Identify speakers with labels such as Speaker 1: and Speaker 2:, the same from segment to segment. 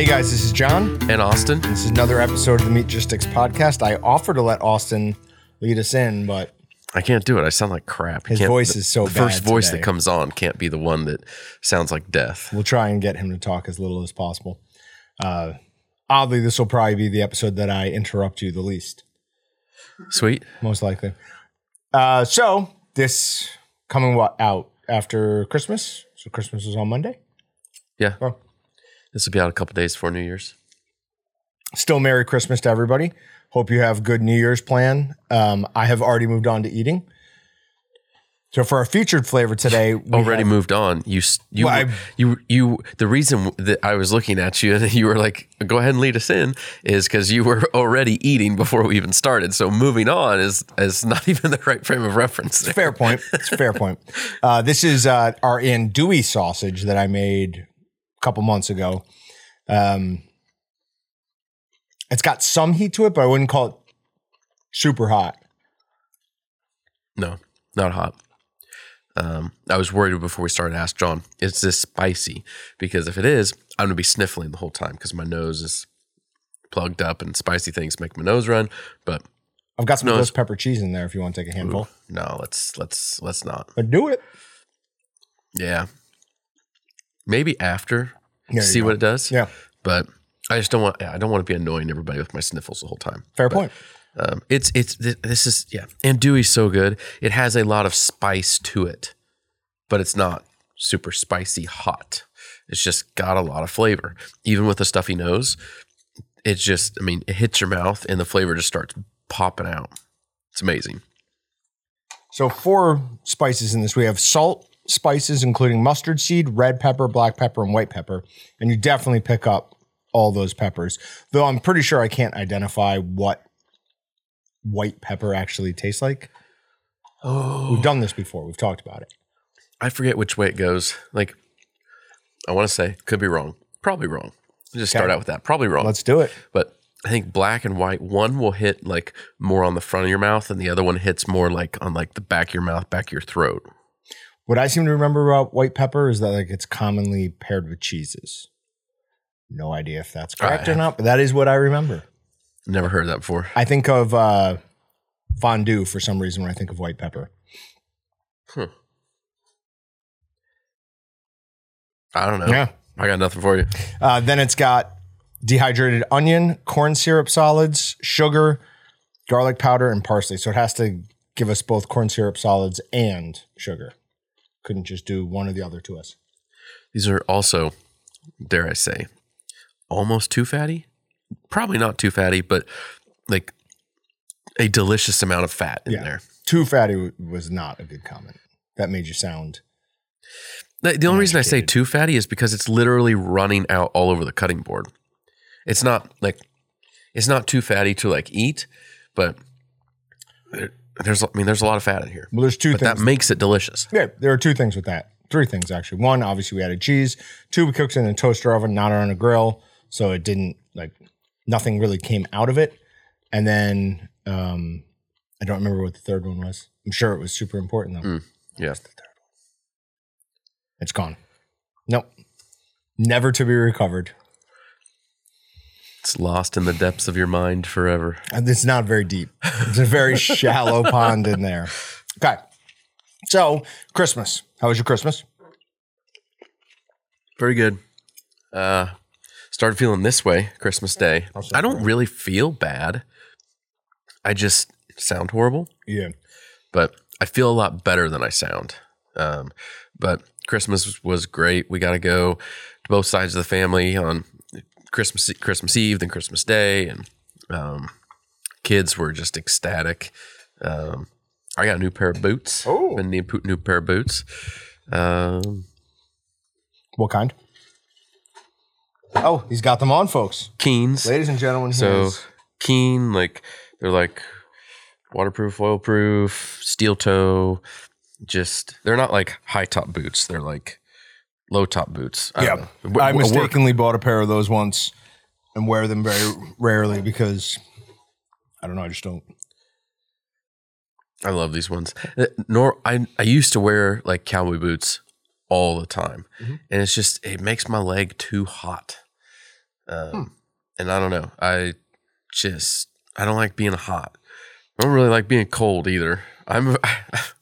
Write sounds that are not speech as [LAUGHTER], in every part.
Speaker 1: Hey guys, this is Jon.
Speaker 2: And Austin.
Speaker 1: This is another episode of the Meatgistics podcast. I offered to let Austin lead us in, but
Speaker 2: I can't do it. I sound like crap.
Speaker 1: His voice is so
Speaker 2: The first
Speaker 1: bad
Speaker 2: voice
Speaker 1: today.
Speaker 2: that comes on can't be the one that sounds like death.
Speaker 1: we'll try and get him to talk as little as possible. Uh, oddly, this will probably be the episode that I interrupt you the least,
Speaker 2: Sweet.
Speaker 1: most likely. Uh, so this coming what out after Christmas? So Christmas is on Monday.
Speaker 2: Yeah.
Speaker 1: Oh.
Speaker 2: This will be out a couple days for New Year's.
Speaker 1: Still Merry Christmas to everybody. Hope you have good New Year's plan. Um, I have already moved on to eating. So for our featured flavor today, [LAUGHS] we
Speaker 2: Already
Speaker 1: have-
Speaker 2: moved on. You, you,
Speaker 1: Well, I-
Speaker 2: you, you. The reason that I was looking at you [LAUGHS] and you were like, "Go ahead and lead us in," is because you were [LAUGHS] already eating before we even started. So moving on is is not even the right frame of reference.
Speaker 1: fair point. It's a fair point. Uh, this is uh, our andouille sausage that I made couple months ago. Um, it's got some heat to it, but I wouldn't call it super hot.
Speaker 2: No, not hot. Um, I was worried before we started. to Ask Jon, is this spicy? Because if it is, I'm gonna be sniffling the whole time because my nose is plugged up and spicy things make my nose run. But
Speaker 1: I've got some
Speaker 2: No,
Speaker 1: ghost pepper cheese in there if you want to take a handful.
Speaker 2: no, let's let's let's not.
Speaker 1: But do it.
Speaker 2: Yeah, maybe after
Speaker 1: There
Speaker 2: see what it does.
Speaker 1: Yeah,
Speaker 2: but I just don't want. I don't want to be annoying everybody with my sniffles the whole time.
Speaker 1: fair
Speaker 2: But,
Speaker 1: point.
Speaker 2: Um, it's it's this is yeah. andouille's so good. It has a lot of spice to it, but it's not super spicy hot. It's just got a lot of flavor. Even with a stuffy nose, it's just I mean it hits your mouth and the flavor just starts popping out. It's amazing.
Speaker 1: So four spices in this. We have salt spices, including mustard seed, red pepper, black pepper, and white pepper. And you definitely pick up all those peppers. Though I'm pretty sure I can't identify what white pepper actually tastes like.
Speaker 2: Oh,
Speaker 1: We've done this before. We've talked about it.
Speaker 2: I forget which way it goes. Like I want to say could be wrong. Probably wrong. Just start out with that. Probably wrong.
Speaker 1: Let's do it.
Speaker 2: but I think black and white, one will hit like more on the front of your mouth, and the other one hits more like on like the back of your mouth, back of your throat.
Speaker 1: What I seem to remember about white pepper is that like it's commonly paired with cheeses. No idea if that's correct or not, but that is what I remember.
Speaker 2: Never heard that before.
Speaker 1: I think of uh, fondue for some reason when I think of white pepper. Hmm.
Speaker 2: I don't know.
Speaker 1: Yeah.
Speaker 2: I got nothing for you.
Speaker 1: Uh, then it's got dehydrated onion, corn syrup solids, sugar, garlic powder, and parsley. So it has to give us both corn syrup solids and sugar. Couldn't just do one or the other to us.
Speaker 2: These are also, dare I say, almost too fatty. Probably not too fatty, but like a delicious amount of fat in
Speaker 1: Yeah.
Speaker 2: there.
Speaker 1: Too fatty w- was not a good comment. That made you sound.
Speaker 2: The, the only reason I say too fatty is because it's literally running out all over the cutting board. It's not like it's not too fatty to like eat, but there- there's I mean there's a lot of fat in here.
Speaker 1: Well, there's two
Speaker 2: But
Speaker 1: things.
Speaker 2: that makes it delicious.
Speaker 1: yeah, there are two things with that. Three things actually. One, obviously, we added cheese. Two, we cooked it in a toaster oven, not on a grill, so it didn't like nothing really came out of it. And then um, I don't remember what the third one was. I'm sure it was super important though.
Speaker 2: Mm. Yeah.
Speaker 1: It's gone. Nope. Never to be recovered.
Speaker 2: It's lost in the depths of your mind forever.
Speaker 1: And It's not very deep. It's a very [LAUGHS] shallow pond in there. Okay. So, Christmas. How was your Christmas?
Speaker 2: Very good. Uh started feeling this way Christmas Day. I don't really feel bad. I just sound horrible,
Speaker 1: Yeah.
Speaker 2: but I feel a lot better than I sound. Um, but Christmas was great. We got to go to both sides of the family on Christmas Christmas Eve, then Christmas Day, and um, kids were just ecstatic. Um, I got a new pair of boots.
Speaker 1: Oh.
Speaker 2: been need a new pair of boots. Um,
Speaker 1: What kind? Oh, he's got them on, folks.
Speaker 2: Keens.
Speaker 1: Ladies and gentlemen,
Speaker 2: So
Speaker 1: here's-
Speaker 2: keen, like they're like waterproof, oilproof, steel toe. Just they're not like high top boots. They're like low top boots. I
Speaker 1: yeah.
Speaker 2: W-
Speaker 1: I mistakenly bought a pair of those once and wear them very rarely because I don't know. I just don't.
Speaker 2: I love these ones. Uh, Nor I I used to wear like cowboy boots all the time,
Speaker 1: Mhm.
Speaker 2: and it's just it makes my leg too hot. Um, And I don't know. I just I don't like being hot. I don't really like being cold either. I'm [LAUGHS]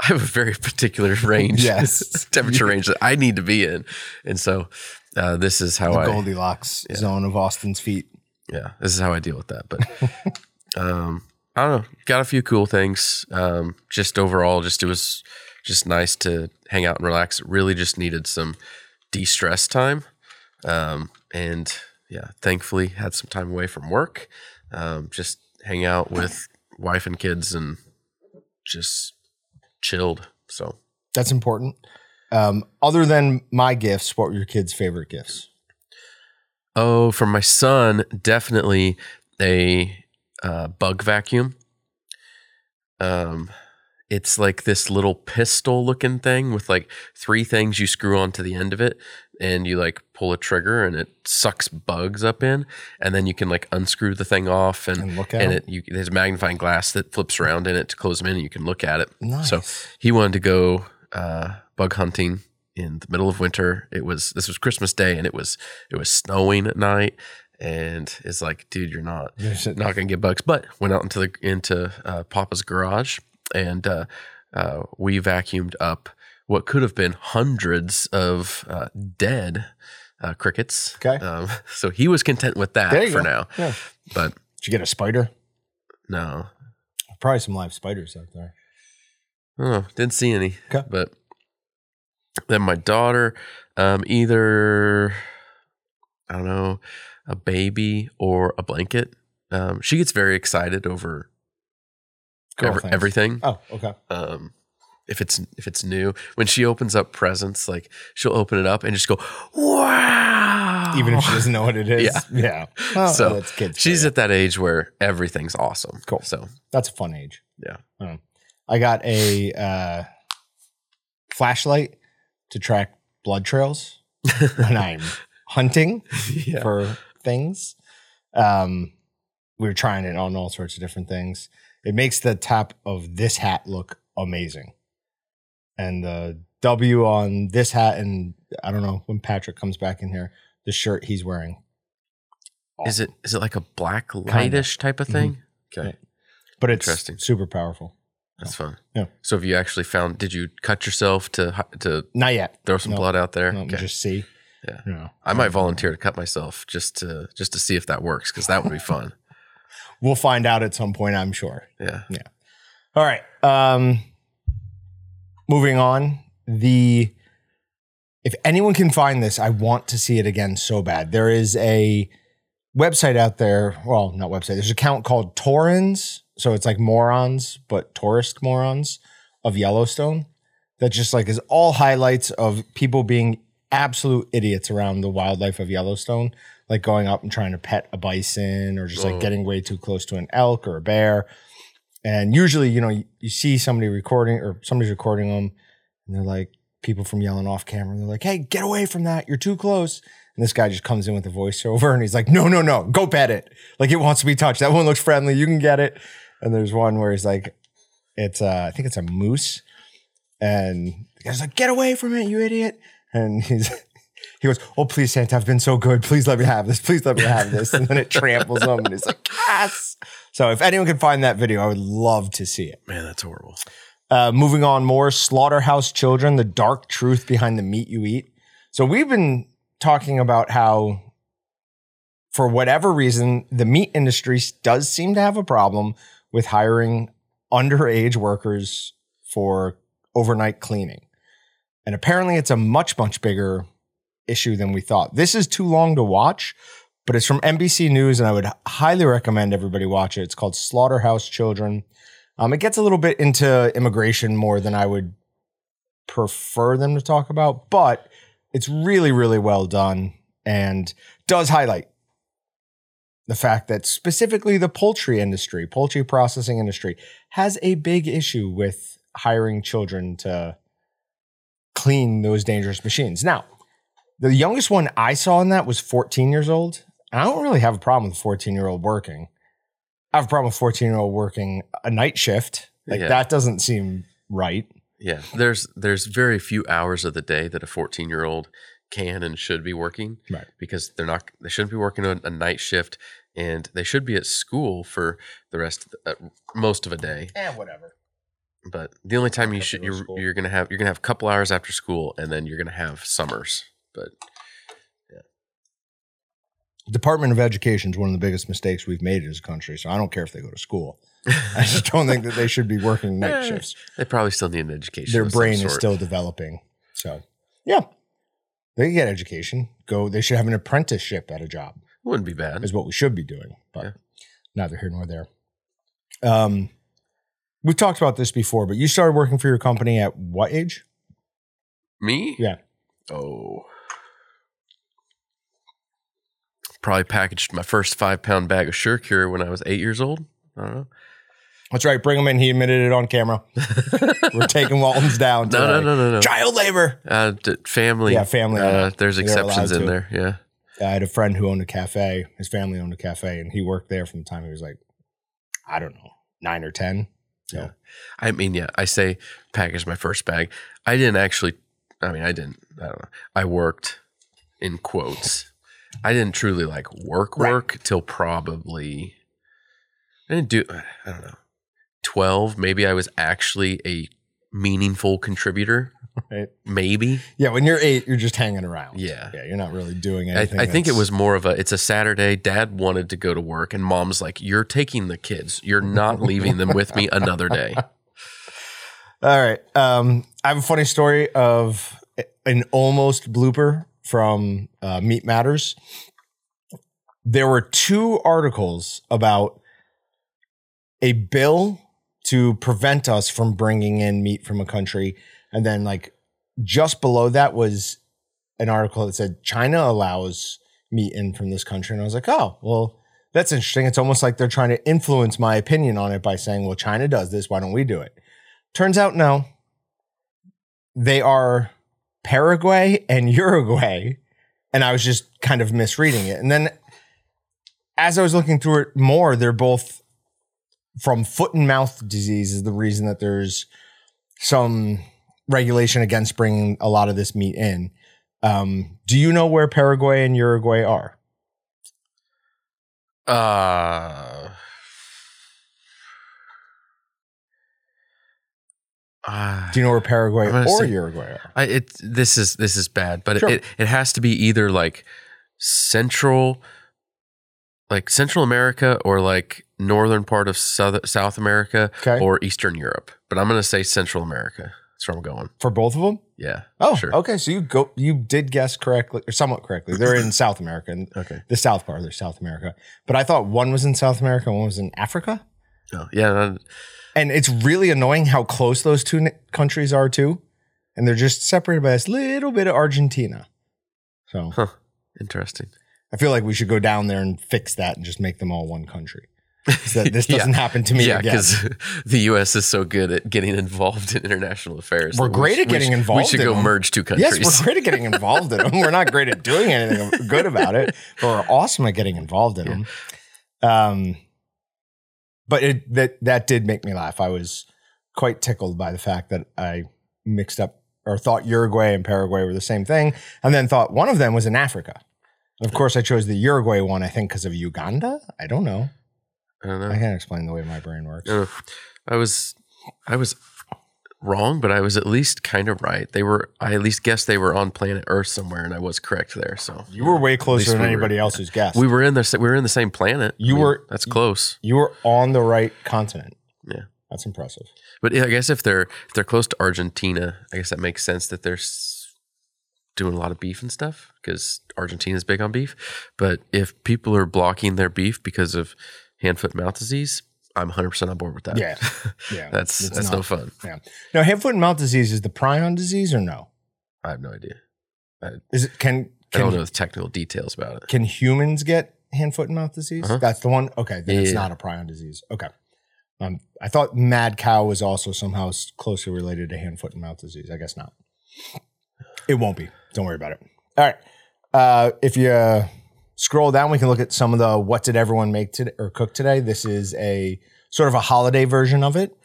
Speaker 2: I have a very particular [LAUGHS] range,
Speaker 1: Yes. [LAUGHS]
Speaker 2: temperature range that I need to be in, and so uh, this is how
Speaker 1: The
Speaker 2: I
Speaker 1: Goldilocks zone of Austin's feet.
Speaker 2: yeah, this is how I deal with that. But [LAUGHS] um, I don't know. Got a few cool things. Um, just overall, just it was just nice to hang out and relax. Really, just needed some de stress time. Um, and yeah, thankfully had some time away from work. Um, just hang out with wife and kids and just chilled. So
Speaker 1: That's important. Um, other than my gifts, what were your kids' favorite gifts?
Speaker 2: Oh, for my son, definitely a uh, bug vacuum. Um, it's like this little pistol looking thing with like three things you screw onto the end of it, and you like pull a trigger and it sucks bugs up in, and then you can like unscrew the thing off and
Speaker 1: And look at
Speaker 2: and
Speaker 1: it?
Speaker 2: you there's a magnifying glass that flips around in it to close them in, and you can look at it.
Speaker 1: Nice.
Speaker 2: So he wanted to go uh, bug hunting in the middle of winter. It was this was Christmas Day, and it was it was snowing at night. And it's like, dude, you're not
Speaker 1: a-
Speaker 2: not gonna get bugs. But went out into the into uh, Papa's garage, and uh, uh, we vacuumed up what could have been hundreds of uh, dead uh, crickets.
Speaker 1: Okay.
Speaker 2: Um, [LAUGHS] so he was content with that for
Speaker 1: go.
Speaker 2: now.
Speaker 1: Yeah.
Speaker 2: But
Speaker 1: Did you get a spider?
Speaker 2: no,
Speaker 1: Probably some live spiders out there.
Speaker 2: Oh, didn't see any.
Speaker 1: Okay.
Speaker 2: But then my daughter, um, either I don't know, a baby or a blanket. Um, she gets very excited over every- everything.
Speaker 1: Oh, okay.
Speaker 2: Um, if it's if it's new, when she opens up presents, like she'll open it up and just go, "Wow!"
Speaker 1: Even if she doesn't know what it is. [LAUGHS]
Speaker 2: Yeah.
Speaker 1: Yeah. Well,
Speaker 2: So,
Speaker 1: that's kids.
Speaker 2: She's at that age where everything's awesome.
Speaker 1: Cool.
Speaker 2: So
Speaker 1: that's a fun age.
Speaker 2: Yeah.
Speaker 1: Um, I got a uh, flashlight to track blood trails [LAUGHS] when I'm hunting [LAUGHS]
Speaker 2: yeah,
Speaker 1: for things. Um, we were trying it on all sorts of different things. It makes the top of this hat look amazing. And the W on this hat, and I don't know when Patrick comes back in here, the shirt he's wearing.
Speaker 2: is it is it like a black lightish type of thing? Okay.
Speaker 1: Yeah. But it's
Speaker 2: Interesting.
Speaker 1: super powerful.
Speaker 2: That's fun.
Speaker 1: Yeah.
Speaker 2: So have you actually found? Did you cut yourself to to
Speaker 1: Not yet.
Speaker 2: throw some
Speaker 1: No.
Speaker 2: blood out there?
Speaker 1: No,
Speaker 2: okay.
Speaker 1: Just see.
Speaker 2: Yeah.
Speaker 1: No.
Speaker 2: I might volunteer to cut myself just to just to see if that works because that would be fun. [LAUGHS]
Speaker 1: We'll find out at some point, I'm sure.
Speaker 2: Yeah. Yeah.
Speaker 1: All right. Um, moving on. The if anyone can find this, I want to see it again so bad. There is a website out there. Well, not website. There's an account called Tourons. So it's like morons, but tourist morons of Yellowstone. That just like is all highlights of people being absolute idiots around the wildlife of Yellowstone, like going up and trying to pet a bison or just like
Speaker 2: Oh.
Speaker 1: getting way too close to an elk or a bear. And usually, you know, you, you see somebody recording or somebody's recording them, and they're like, people from yelling off camera, they're like, hey, get away from that. You're too close. And this guy just comes in with a voiceover and he's like, no, no, no, go pet it. Like it wants to be touched. That one looks friendly. You can get it. And there's one where he's like, it's, uh, I think it's a moose. And the guy's like, get away from it, you idiot. And [LAUGHS] he's, he goes, oh, please, Santa, I've been so good. Please let me have this. Please let me have this. And then it tramples him and he's like, yes. So if anyone can find that video, I would love to see it.
Speaker 2: Man, that's horrible.
Speaker 1: Uh, moving on, more slaughterhouse children, the dark truth behind the meat you eat. So we've been talking about how, for whatever reason, the meat industry does seem to have a problem with hiring underage workers for overnight cleaning. And apparently, it's a much, much bigger issue than we thought. This is too long to watch, but it's from NBC News, and I would highly recommend everybody watch it. It's called Slaughterhouse Children. Um, it gets a little bit into immigration more than I would prefer them to talk about, but it's really, really well done and does highlight the fact that specifically the poultry industry, poultry processing industry, has a big issue with hiring children to clean those dangerous machines. Now, the youngest one I saw in that was 14 years old. And I don't really have a problem with a 14 year old working. I have a problem with 14 year old working a night shift. Like
Speaker 2: Yeah.
Speaker 1: that doesn't seem right.
Speaker 2: Yeah, there's there's very few hours of the day that a 14 year old can and should be working
Speaker 1: Right.
Speaker 2: because they're not they shouldn't be working a, a night shift and they should be at school for the rest of the, uh, most of a day
Speaker 1: Eh, whatever.
Speaker 2: but the only time you should you're, you're gonna have you're gonna have a couple hours after school and then you're gonna have summers but
Speaker 1: Department of Education is one of the biggest mistakes we've made as a country. So I don't care if they go to school. I just don't think that they should be working night [LAUGHS] shifts.
Speaker 2: they probably still need an education
Speaker 1: Their
Speaker 2: of some
Speaker 1: brain is still developing. So yeah, they get education. Go. They should have an apprenticeship at a job.
Speaker 2: wouldn't be bad
Speaker 1: is what we should be doing, but
Speaker 2: Yeah.
Speaker 1: neither here nor there. Um, we've talked about this before, but you started working for your company at what age?
Speaker 2: me
Speaker 1: Yeah.
Speaker 2: oh probably packaged my first five pound bag of Sure Cure when I was eight years old I don't know
Speaker 1: That's right. Bring him in. He admitted it on camera. [LAUGHS] We're taking Waltons down.
Speaker 2: no no no no no
Speaker 1: Child labor.
Speaker 2: uh, d- family
Speaker 1: Yeah, family.
Speaker 2: uh, there's exceptions in
Speaker 1: to.
Speaker 2: there yeah
Speaker 1: I had a friend who owned a cafe. His family owned a cafe, and he worked there from the time he was like, I don't know, nine or ten. So
Speaker 2: I mean, yeah, I say packaged my first bag. I didn't actually. I mean, I didn't. I don't know. I worked in quotes. I didn't truly like work
Speaker 1: Right.
Speaker 2: work till probably. I didn't do. I don't know. Twelve. Maybe I was actually a meaningful contributor.
Speaker 1: Right.
Speaker 2: Maybe.
Speaker 1: yeah, when you're eight, you're just hanging around.
Speaker 2: Yeah.
Speaker 1: yeah, you're not really doing
Speaker 2: I,
Speaker 1: anything.
Speaker 2: I think it was more of a. It's a Saturday. Dad wanted to go to work, and mom's like, "You're taking the kids. You're not leaving them with me another day." [LAUGHS]
Speaker 1: All right. Um, I have a funny story of an almost blooper from uh, Meat Matters. There were two articles about a bill to prevent us from bringing in meat from a country. And then, like, just below that was an article that said China allows meat in from this country. And I was like, oh, well, that's interesting. It's almost like they're trying to influence my opinion on it by saying, well, China does this. Why don't we do it? Turns out, no. They are Paraguay and Uruguay. And I was just kind of misreading it. And then as I was looking through it more, they're both from foot and mouth disease, is the reason that there's some regulation against bringing a lot of this meat in. Um, do you know where Paraguay and Uruguay are?
Speaker 2: Uh, uh,
Speaker 1: Do you know where Paraguay or
Speaker 2: say-
Speaker 1: Uruguay are?
Speaker 2: I, it this is this is bad, but
Speaker 1: Sure.
Speaker 2: it, it has to be either like central, like Central America, or like northern part of South South America,
Speaker 1: Okay.
Speaker 2: or Eastern Europe. But I'm gonna say Central America. That's where I'm going.
Speaker 1: For both of them?
Speaker 2: Yeah.
Speaker 1: Oh,
Speaker 2: sure.
Speaker 1: okay. So you go, you did guess correctly, or somewhat correctly. They're in South America, and
Speaker 2: Okay.
Speaker 1: the South part. They're South America. But I thought one was in South America, one was in Africa.
Speaker 2: Oh, yeah. uh,
Speaker 1: And it's really annoying how close those two countries are too, and they're just separated by this little bit of Argentina. So
Speaker 2: Huh. Interesting.
Speaker 1: I feel like we should go down there and fix that and just make them all one country. So that this [LAUGHS] doesn't happen to me
Speaker 2: yeah, because [LAUGHS] the U.S. is so good at getting involved in international affairs.
Speaker 1: We're
Speaker 2: we
Speaker 1: great
Speaker 2: sh-
Speaker 1: at getting involved
Speaker 2: We should
Speaker 1: in
Speaker 2: go
Speaker 1: them.
Speaker 2: merge two countries.
Speaker 1: Yes, we're great at getting [LAUGHS] involved in them. We're not great at doing anything good about it, but we're awesome at getting involved in them. Um, but it that that did make me laugh. I was quite tickled by the fact that I mixed up or thought Uruguay and Paraguay were the same thing, and then thought one of them was in Africa. Of course, I chose the Uruguay one. I think because of Uganda. I don't know.
Speaker 2: I don't know.
Speaker 1: I can't explain the way my brain works.
Speaker 2: Uh, I was, I was wrong, but I was at least kind of right. They were. I at least guessed they were on planet Earth somewhere, and I was correct there. So
Speaker 1: You were way closer than
Speaker 2: we
Speaker 1: anybody else who's guessed.
Speaker 2: we were in the we were in the same planet.
Speaker 1: You
Speaker 2: I mean,
Speaker 1: were-
Speaker 2: That's close.
Speaker 1: you were on the right continent.
Speaker 2: Yeah.
Speaker 1: That's impressive.
Speaker 2: But yeah, I guess if they're if they're close to Argentina, I guess that makes sense that they're doing a lot of beef and stuff because Argentina's big on beef. But if people are blocking their beef because of hand, foot, mouth disease, I'm 100 percent on board with that.
Speaker 1: Yeah. [LAUGHS] Yeah.
Speaker 2: that's
Speaker 1: It's
Speaker 2: that's
Speaker 1: not-
Speaker 2: no fun.
Speaker 1: Yeah. Now, hand, foot, and mouth disease is the prion disease or no?
Speaker 2: I have no idea.
Speaker 1: Is it can
Speaker 2: I don't
Speaker 1: can,
Speaker 2: know the technical details about it.
Speaker 1: can humans get hand, foot, and mouth disease?
Speaker 2: Uh-huh.
Speaker 1: That's the one. Okay, then it's not a prion disease. Okay. Um, I thought mad cow was also somehow closely related to hand, foot, and mouth disease. I guess not. It won't be. Don't worry about it. All right. Uh, if you uh, scroll down, we can look at some of the what did everyone make today or cook today. This is a sort of a holiday version of it.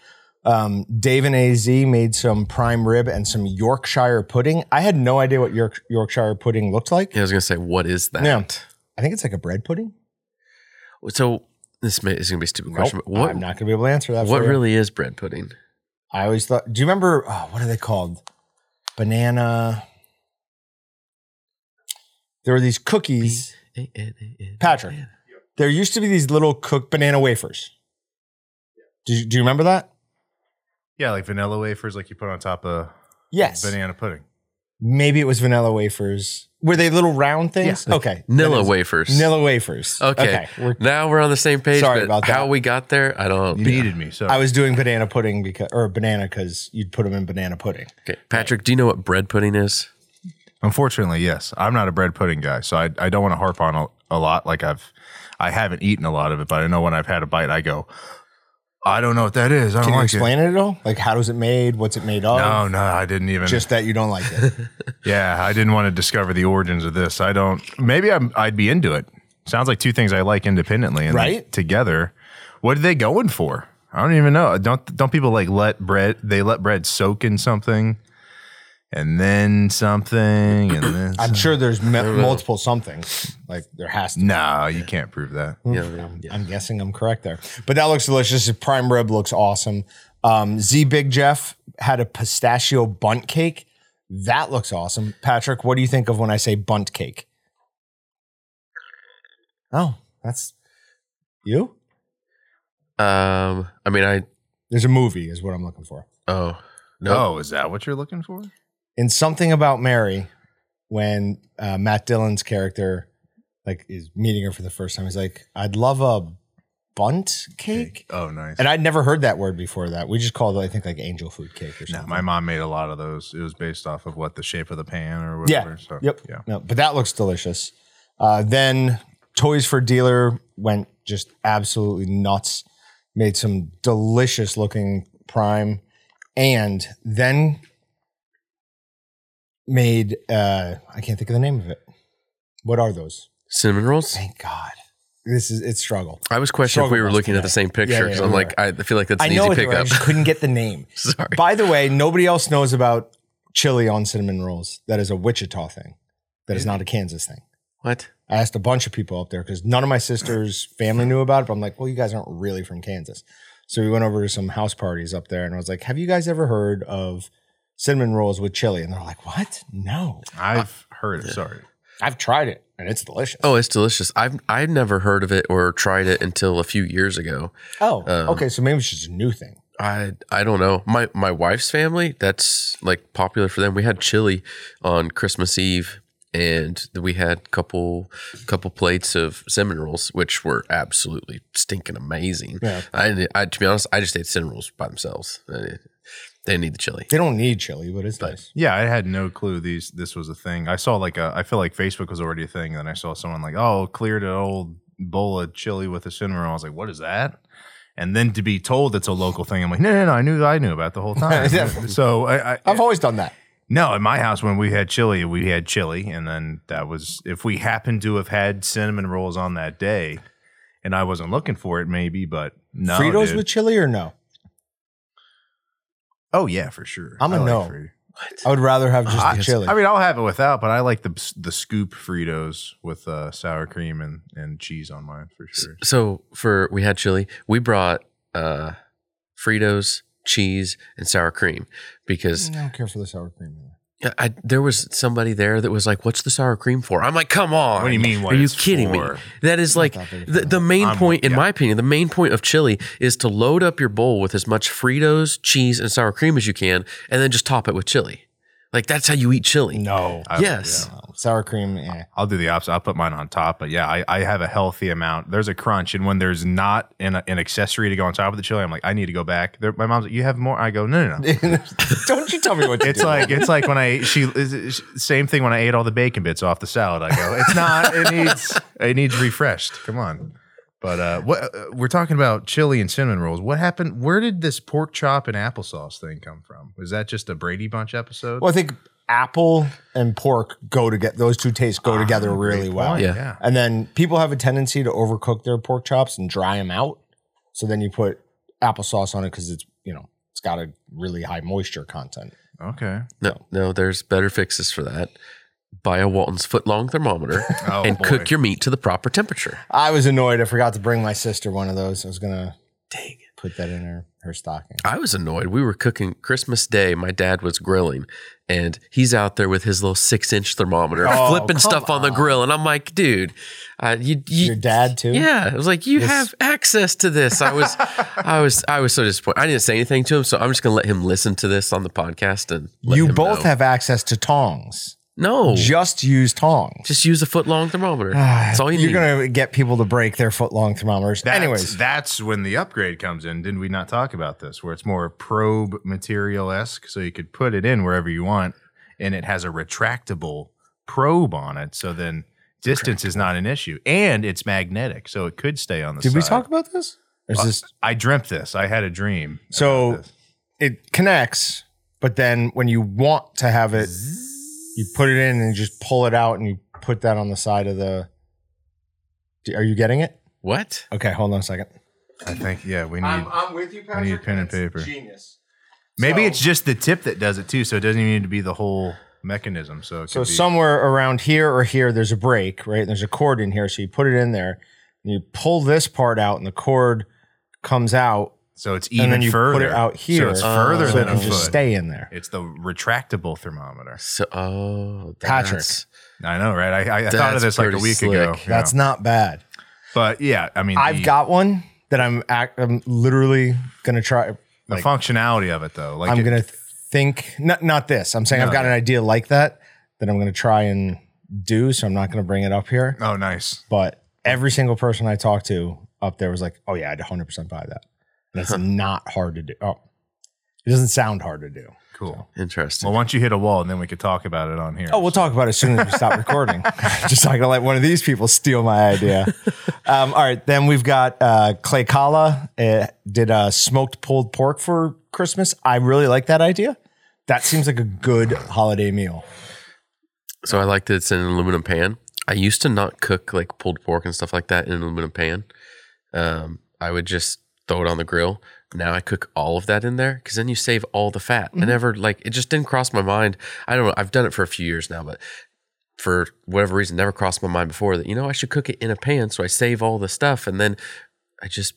Speaker 1: Um, Dave and AZ made some prime rib and some Yorkshire pudding. I had no idea what York, Yorkshire pudding looked like.
Speaker 2: Yeah, I was gonna say, what is that?
Speaker 1: Yeah. I think it's like a bread pudding.
Speaker 2: So this may, is gonna be a stupid
Speaker 1: Nope,
Speaker 2: question, but what
Speaker 1: I'm not going to be able to answer that.
Speaker 2: what really is bread pudding?
Speaker 1: I always thought. Do you remember? Oh, what are they called? Banana. There were these cookies. Patrick, there used to be these little cooked banana wafers. Do you, do you remember that?
Speaker 3: Yeah, like vanilla wafers, like you put on top of
Speaker 1: Yes.
Speaker 3: banana pudding.
Speaker 1: Maybe it was vanilla wafers. Were they little round things?
Speaker 3: Yeah.
Speaker 1: okay.
Speaker 2: Nilla wafers.
Speaker 1: Nilla wafers.
Speaker 2: Okay.
Speaker 1: We're,
Speaker 2: Now we're on the same page.
Speaker 1: Sorry
Speaker 2: but
Speaker 1: about
Speaker 2: How we got there, I don't.
Speaker 3: You needed me, so
Speaker 1: I was doing banana pudding because, or banana because you'd put them in banana pudding.
Speaker 2: Okay, Patrick, do you know what bread pudding is?
Speaker 3: Unfortunately, yes. I'm not a bread pudding guy, so I, I don't want to harp on a, a lot. Like I've I haven't eaten a lot of it, but I know when I've had a bite, I go, I don't know what that is. I don't
Speaker 1: you
Speaker 3: like
Speaker 1: explain it. at all? Like, how does it made? What's it made of?
Speaker 3: it. No, no, I didn't even.
Speaker 1: Just that you don't like it. [LAUGHS]
Speaker 3: yeah, I didn't want to discover the origins of this. I don't. Maybe I'm, I'd be into it. Sounds like two things I like independently and then
Speaker 1: Right?
Speaker 3: together. What are they going for? I don't even know. Don't don't people like let bread? They let bread soak in something, and then something, and then [CLEARS THROAT]
Speaker 1: I'm sure there's me- multiple somethings. Like there has to.
Speaker 3: no, you can't prove that.
Speaker 2: Yeah, yeah, yeah.
Speaker 1: I'm guessing I'm correct there. But that looks delicious. The prime rib looks awesome. Um, Z Big Jeff had a pistachio Bundt cake. That looks awesome. Patrick, what do you think of when I say Bundt cake? Oh, that's you?
Speaker 2: Um, I mean, I
Speaker 1: There's a movie, is what I'm looking for.
Speaker 2: oh no,
Speaker 3: Oh, is that what you're looking for?
Speaker 1: In something about Mary, when uh, Matt Dillon's character like is meeting her for the first time, he's like, "I'd love a Bundt cake."
Speaker 3: Oh, nice.
Speaker 1: And I'd never heard that word before. That we just called it, I think, like angel food cake or
Speaker 3: No,
Speaker 1: something.
Speaker 3: my mom made a lot of those. It was based off of what the shape of the pan or
Speaker 1: Yeah.
Speaker 3: whatever. So,
Speaker 1: Yep.
Speaker 3: Yeah.
Speaker 1: No, but that looks delicious. Uh, then Toys for Dealer went just absolutely nuts. Made some delicious looking prime, and then made uh, I can't think of the name of it. What are those?
Speaker 2: cinnamon rolls.
Speaker 1: Thank God. This is it's struggle.
Speaker 2: I was questioning if we were looking at
Speaker 1: today.
Speaker 2: the same picture
Speaker 1: Yeah,
Speaker 2: I'm
Speaker 1: we
Speaker 2: like, I feel like that's
Speaker 1: I
Speaker 2: an
Speaker 1: know
Speaker 2: easy
Speaker 1: it. I
Speaker 2: pickup.
Speaker 1: just couldn't get the name. [LAUGHS]
Speaker 2: Sorry.
Speaker 1: By the way, nobody else knows about chili on cinnamon rolls. That is a Wichita thing. That is not a Kansas thing.
Speaker 2: What?
Speaker 1: I asked a bunch of people up there because none of my sister's family knew about it. But I'm like, well, you guys aren't really from Kansas. So we went over to some house parties up there and I was like, have you guys ever heard of cinnamon rolls with chili? And they're like, what? No.
Speaker 3: I've heard it. Sorry.
Speaker 1: I've tried it and it's delicious.
Speaker 2: Oh, it's delicious. I've I've never heard of it or tried it until a few years ago.
Speaker 1: Oh,
Speaker 2: Um,
Speaker 1: okay. So maybe it's just a new thing.
Speaker 2: I I don't know. My my wife's family, that's like popular for them. We had chili on Christmas Eve and we had a couple couple plates of cinnamon rolls, which were absolutely stinking amazing.
Speaker 1: Yeah.
Speaker 2: I, I to be honest, I just ate cinnamon rolls by themselves. I- They need the chili.
Speaker 1: They don't need chili, but it's nice.
Speaker 3: Yeah, I had no clue these this was a thing. I saw like a I feel like Facebook was already a thing, and then I saw someone like, oh, cleared an old bowl of chili with a cinnamon roll. I was like, what is that? And then to be told it's a local thing, I'm like, no, no, no, I knew I knew about it the whole [LAUGHS] time.
Speaker 1: Yeah.
Speaker 3: so I, I
Speaker 1: I've always done that.
Speaker 3: no, in my house when we had chili, we had chili, and then that was if we happened to have had cinnamon rolls on that day, and I wasn't looking for it, maybe, but no,
Speaker 1: Fritos
Speaker 3: dude.
Speaker 1: with chili or no?
Speaker 3: Oh yeah, for sure.
Speaker 1: I'm a
Speaker 3: I like
Speaker 1: no.
Speaker 3: Frito-
Speaker 1: I would rather have just
Speaker 3: I,
Speaker 1: the chili.
Speaker 3: I mean, I'll have it without, but I like the the scoop Fritos with uh, sour cream and, and cheese on mine for sure.
Speaker 2: So for we had chili, we brought uh Fritos, cheese, and sour cream because
Speaker 1: I don't care for the sour cream.
Speaker 2: Yeah, I, there was somebody there that was like, "What's the sour cream for?" I'm like, "Come on!
Speaker 3: What do you mean, what
Speaker 2: Are you kidding
Speaker 3: for?
Speaker 2: me? That is like
Speaker 1: that
Speaker 2: the, the main
Speaker 3: I'm-
Speaker 2: point, in
Speaker 3: yeah.
Speaker 2: my opinion. The main point of chili is to load up your bowl with as much Fritos, cheese, and sour cream as you can, and then just top it with chili. Like that's how you eat chili.
Speaker 1: No.
Speaker 3: I-
Speaker 2: Yes.
Speaker 3: yeah.
Speaker 1: Sour cream, eh.
Speaker 3: I'll do the opposite. I'll put mine on top, but yeah, I, I have a healthy amount. There's a crunch, and when there's not an, an accessory to go on top of the chili, I'm like, I need to go back. There, my mom's like, you have more. I go, no, no, no. [LAUGHS]
Speaker 1: Don't you tell me what to
Speaker 3: It's
Speaker 1: do.
Speaker 3: like it's like when I she is- same thing when I ate all the bacon bits off the salad. I go, it's not. It [LAUGHS] needs it needs refreshed. Come on. But uh, what uh, we're talking about chili and cinnamon rolls. What happened? Where did this pork chop and applesauce thing come from? Was that just a Brady Bunch episode?
Speaker 1: Well, I think apple and pork go to get those two tastes go together
Speaker 3: Ah,
Speaker 1: really well.
Speaker 2: Yeah.
Speaker 3: yeah.
Speaker 1: And then people have a tendency to overcook their pork chops and dry them out. So then you put applesauce on it because it's you know it's got a really high moisture content.
Speaker 3: Okay.
Speaker 2: No, no, there's better fixes for that. Buy a Walton's foot long thermometer [LAUGHS]
Speaker 3: Oh,
Speaker 2: and
Speaker 3: boy.
Speaker 2: cook your meat to the proper temperature.
Speaker 1: I was annoyed. I forgot to bring my sister one of those. I was gonna
Speaker 2: Dang.
Speaker 1: put that in her her stocking.
Speaker 2: I was annoyed. We were cooking Christmas Day. My dad was grilling, and he's out there with his little six inch thermometer,
Speaker 1: Oh,
Speaker 2: flipping stuff on the grill. And I'm like, dude, uh, you, you
Speaker 1: Your dad too.
Speaker 2: Yeah, I was like, you
Speaker 1: This-
Speaker 2: have access to this. I was, [LAUGHS] I was, I was so disappointed. I didn't say anything to him, so I'm just gonna let him listen to this on the podcast and let
Speaker 1: You
Speaker 2: him
Speaker 1: both
Speaker 2: know.
Speaker 1: have access to tongs.
Speaker 2: No. Just,
Speaker 1: Just use tongs.
Speaker 2: Just use a foot long thermometer. Ah, that's all you
Speaker 1: You're
Speaker 2: need.
Speaker 1: gonna get people to break their foot long thermometers.
Speaker 3: That's,
Speaker 1: Anyways,
Speaker 3: that's when the upgrade comes in. Didn't we not talk about this? Where it's more probe material esque, so you could put it in wherever you want, and it has a retractable probe on it. So then distance is not an issue, and it's magnetic, so it could stay on the.
Speaker 1: did we talk about this? Or is uh, this
Speaker 3: I dreamt this. I had a dream.
Speaker 1: So-
Speaker 3: this.
Speaker 1: it connects, but then when you want to have it, you put it in and you just pull it out and you put that on the side of the. Do- Are you getting it?
Speaker 2: What?
Speaker 1: Okay, hold on a second.
Speaker 3: I think yeah, we need.
Speaker 1: I'm with you, Patrick.
Speaker 3: we need pen and paper.
Speaker 1: Genius.
Speaker 3: maybe
Speaker 1: so-
Speaker 3: it's just the tip that does it too, so it doesn't even need to be the whole mechanism. So it
Speaker 1: So
Speaker 3: could be,
Speaker 1: somewhere around here or here, there's a break, right? There's a cord in here, so you put it in there, and you pull this part out, and the cord comes out,
Speaker 3: so it's even
Speaker 1: and
Speaker 3: even
Speaker 1: then you
Speaker 3: further.
Speaker 1: put it out here,
Speaker 3: So it's further
Speaker 1: so it
Speaker 3: than
Speaker 1: can
Speaker 3: a
Speaker 1: just
Speaker 3: foot.
Speaker 1: stay in there.
Speaker 3: It's the retractable thermometer.
Speaker 2: So, oh,
Speaker 1: Patrick.
Speaker 2: that's-
Speaker 3: I know, right? I, I, I thought of this like a week ago.
Speaker 2: slick.
Speaker 3: yeah.
Speaker 1: That's not bad.
Speaker 3: but yeah, I mean,
Speaker 1: I've
Speaker 3: the,
Speaker 1: got one that I'm act, I'm literally gonna try.
Speaker 3: the
Speaker 1: like-
Speaker 3: functionality of it though. Like
Speaker 1: I'm
Speaker 3: it-
Speaker 1: gonna think not not this. I'm saying I've
Speaker 3: No,
Speaker 1: got an idea like that that I'm gonna try and do. So I'm not gonna bring it up here.
Speaker 3: Oh, nice.
Speaker 1: But every single person I talked to up there was like, "Oh yeah, I'd 100 percent buy that." And it's not hard to do. Oh, it doesn't sound hard to do.
Speaker 3: Cool.
Speaker 2: interesting.
Speaker 3: Well, once you hit a wall, and then we could talk about it on here.
Speaker 1: Oh, we'll talk about it as soon as we stop recording. [LAUGHS] [LAUGHS] Just not gonna let one of these people steal my idea. Um, all right, then we've got uh, Clay Kala uh, did uh, smoked pulled pork for Christmas. I really like that idea. That seems like a good holiday meal.
Speaker 2: So I like that it's in an aluminum pan. I used to not cook like pulled pork and stuff like that in an aluminum pan. Um, I would just throw it on the grill. Now I cook all of that in there because then you save all the fat. I never like it just didn't cross my mind. I don't know. I've done it for a few years now, but for whatever reason, never crossed my mind before that you know I should cook it in a pan so I save all the stuff and then I just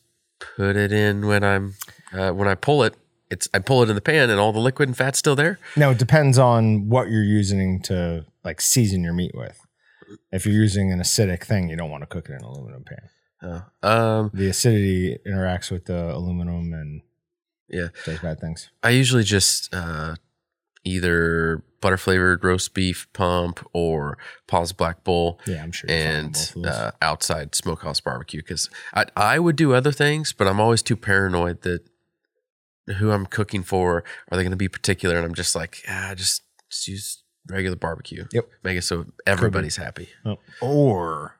Speaker 2: put it in when I'm uh, when I pull it. It's I pull it in the pan and all the liquid and fat's still there.
Speaker 1: Now it depends on what you're using to like season your meat with. If you're using an acidic thing, you don't want to cook it in an aluminum pan.
Speaker 2: Uh, um,
Speaker 1: The acidity interacts with the aluminum and
Speaker 2: yeah.
Speaker 1: does bad things.
Speaker 2: I usually just uh, either butter flavored roast beef pump or Paul's Black Bull
Speaker 1: Yeah, I'm sure. you're fine on
Speaker 2: and
Speaker 1: both
Speaker 2: uh, outside smokehouse barbecue because I, I would do other things, but I'm always too paranoid that who I'm cooking for are they going to be particular, and I'm just like, ah, just just use regular barbecue.
Speaker 1: Yep.
Speaker 2: make it so everybody's happy.
Speaker 3: or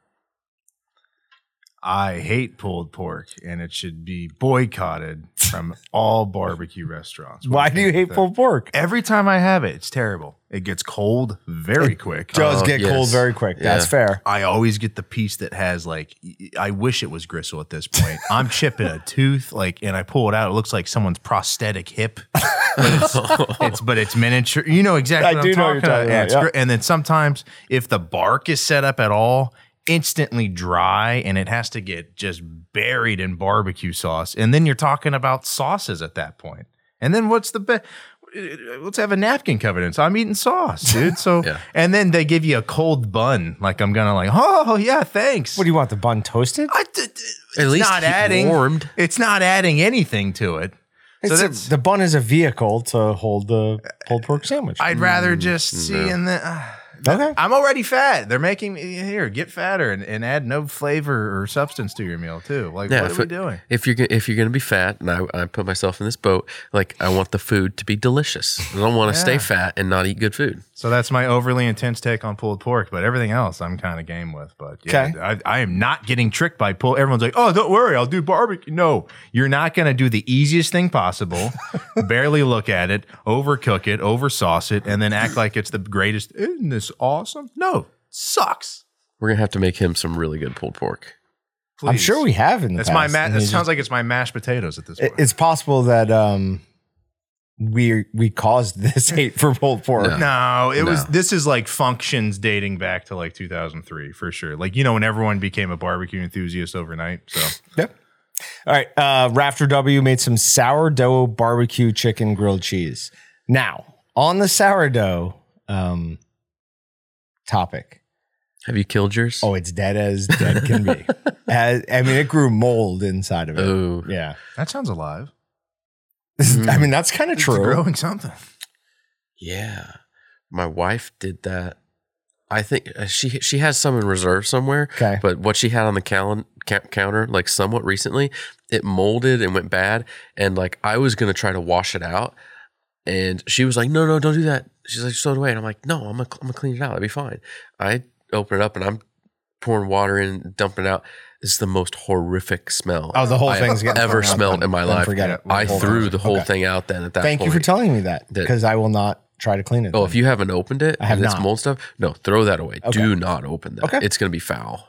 Speaker 3: I hate pulled pork, and it should be boycotted from all barbecue restaurants. What
Speaker 1: Why
Speaker 3: do
Speaker 1: do you hate
Speaker 3: that?
Speaker 1: pulled pork?
Speaker 3: Every time I have it, it's terrible. It gets cold very quick.
Speaker 1: does
Speaker 2: Oh,
Speaker 1: get
Speaker 2: yes.
Speaker 1: cold very quick. That's fair.
Speaker 3: I always get the piece that has like I wish it was gristle at this point. [LAUGHS] I'm chipping a tooth, like, and I pull it out. It looks like someone's prosthetic hip. But it's, [LAUGHS] it's but it's miniature. You know exactly.
Speaker 1: I
Speaker 3: what
Speaker 1: do
Speaker 3: I'm
Speaker 1: know what you're
Speaker 3: talking
Speaker 1: talking
Speaker 3: Yeah,
Speaker 1: about,
Speaker 3: it's
Speaker 1: yeah.
Speaker 3: gr- And then sometimes if the bark is set up at all, instantly dry, and it has to get just buried in barbecue sauce. And then you're talking about sauces at that point. And then what's the best? Let's have a napkin covered in. So I'm eating sauce, dude. So [LAUGHS]
Speaker 2: Yeah.
Speaker 3: and then they give you a cold bun, like I'm gonna like, oh yeah, thanks.
Speaker 1: What do you want? The bun toasted?
Speaker 3: I, d- d-
Speaker 2: At least
Speaker 3: not adding.
Speaker 2: warmed.
Speaker 3: It's not adding anything to it. So
Speaker 1: It's a- the bun is a vehicle to hold the pulled pork sandwich.
Speaker 3: I'd rather just see in the. Uh,
Speaker 1: okay.
Speaker 3: I'm already fat. They're making me here get fatter and, and add no flavor or substance to your meal too. Like
Speaker 2: Yeah,
Speaker 3: what are we doing?
Speaker 2: If you're if you're gonna be fat, and I, I put myself in this boat, like I want the food to be delicious. I don't want to
Speaker 3: Yeah.
Speaker 2: stay fat and not eat good food.
Speaker 3: So that's my overly intense take on pulled pork, but everything else I'm kind of game with. But yeah,
Speaker 1: Okay.
Speaker 3: I, I am not getting tricked by pull. Everyone's like, "Oh, don't worry, I'll do barbecue." No, you're not going to do the easiest thing possible. [LAUGHS] barely look at it, overcook it, oversauce it, and then act like it's the greatest. Isn't this awesome? No, sucks.
Speaker 2: We're gonna have to make him some really good pulled pork.
Speaker 1: I'm sure we have in the
Speaker 3: That's
Speaker 1: past.
Speaker 3: my. Ma-
Speaker 1: and
Speaker 3: that
Speaker 1: he
Speaker 3: sounds
Speaker 1: just-
Speaker 3: like it's my mashed potatoes at this
Speaker 1: it-
Speaker 3: point.
Speaker 1: It's possible that um, we we caused this [LAUGHS] hate for pulled pork.
Speaker 2: No.
Speaker 3: No, it was.
Speaker 2: No.
Speaker 3: This is like functions dating back to like 2003 for sure. Like you know when everyone became a barbecue enthusiast overnight. So
Speaker 1: Yep. All right. Uh, Rafter W made some sourdough barbecue chicken grilled cheese. Now, on the sourdough um, topic,
Speaker 2: Have you killed yours?
Speaker 1: oh, it's dead as dead can be. [LAUGHS] As- I mean, it grew mold inside of it.
Speaker 2: Ooh.
Speaker 1: Yeah.
Speaker 3: that sounds alive. [LAUGHS]
Speaker 1: I mean, that's kind of
Speaker 3: It's
Speaker 1: true.
Speaker 3: growing something.
Speaker 2: Yeah. My wife did that. I think uh, she she has some in reserve somewhere.
Speaker 1: Okay.
Speaker 2: But what she had on the calen- ca- counter, like somewhat recently, it molded and went bad. And like I was gonna try to wash it out, and she was like, "No, no, don't do that." She's like, "So do I." And I'm like, "No, I'm gonna, I'm gonna clean it out. It'll be fine." I open it up and I'm pouring water in, dumping it out. This is the most horrific smell.
Speaker 1: Oh, the whole
Speaker 2: I
Speaker 1: thing's
Speaker 2: ever
Speaker 1: out
Speaker 2: smelled in my life.
Speaker 1: Forget it.
Speaker 2: I threw the whole
Speaker 1: Okay.
Speaker 2: thing out then at that
Speaker 1: Thank
Speaker 2: point.
Speaker 1: you for telling me that because I will not try to clean it.
Speaker 2: Oh,
Speaker 1: then.
Speaker 2: if you haven't opened it,
Speaker 1: I have
Speaker 2: and it's mold stuff. No, throw that away.
Speaker 1: Okay.
Speaker 2: Do not open that.
Speaker 1: Okay.
Speaker 2: It's going to be foul.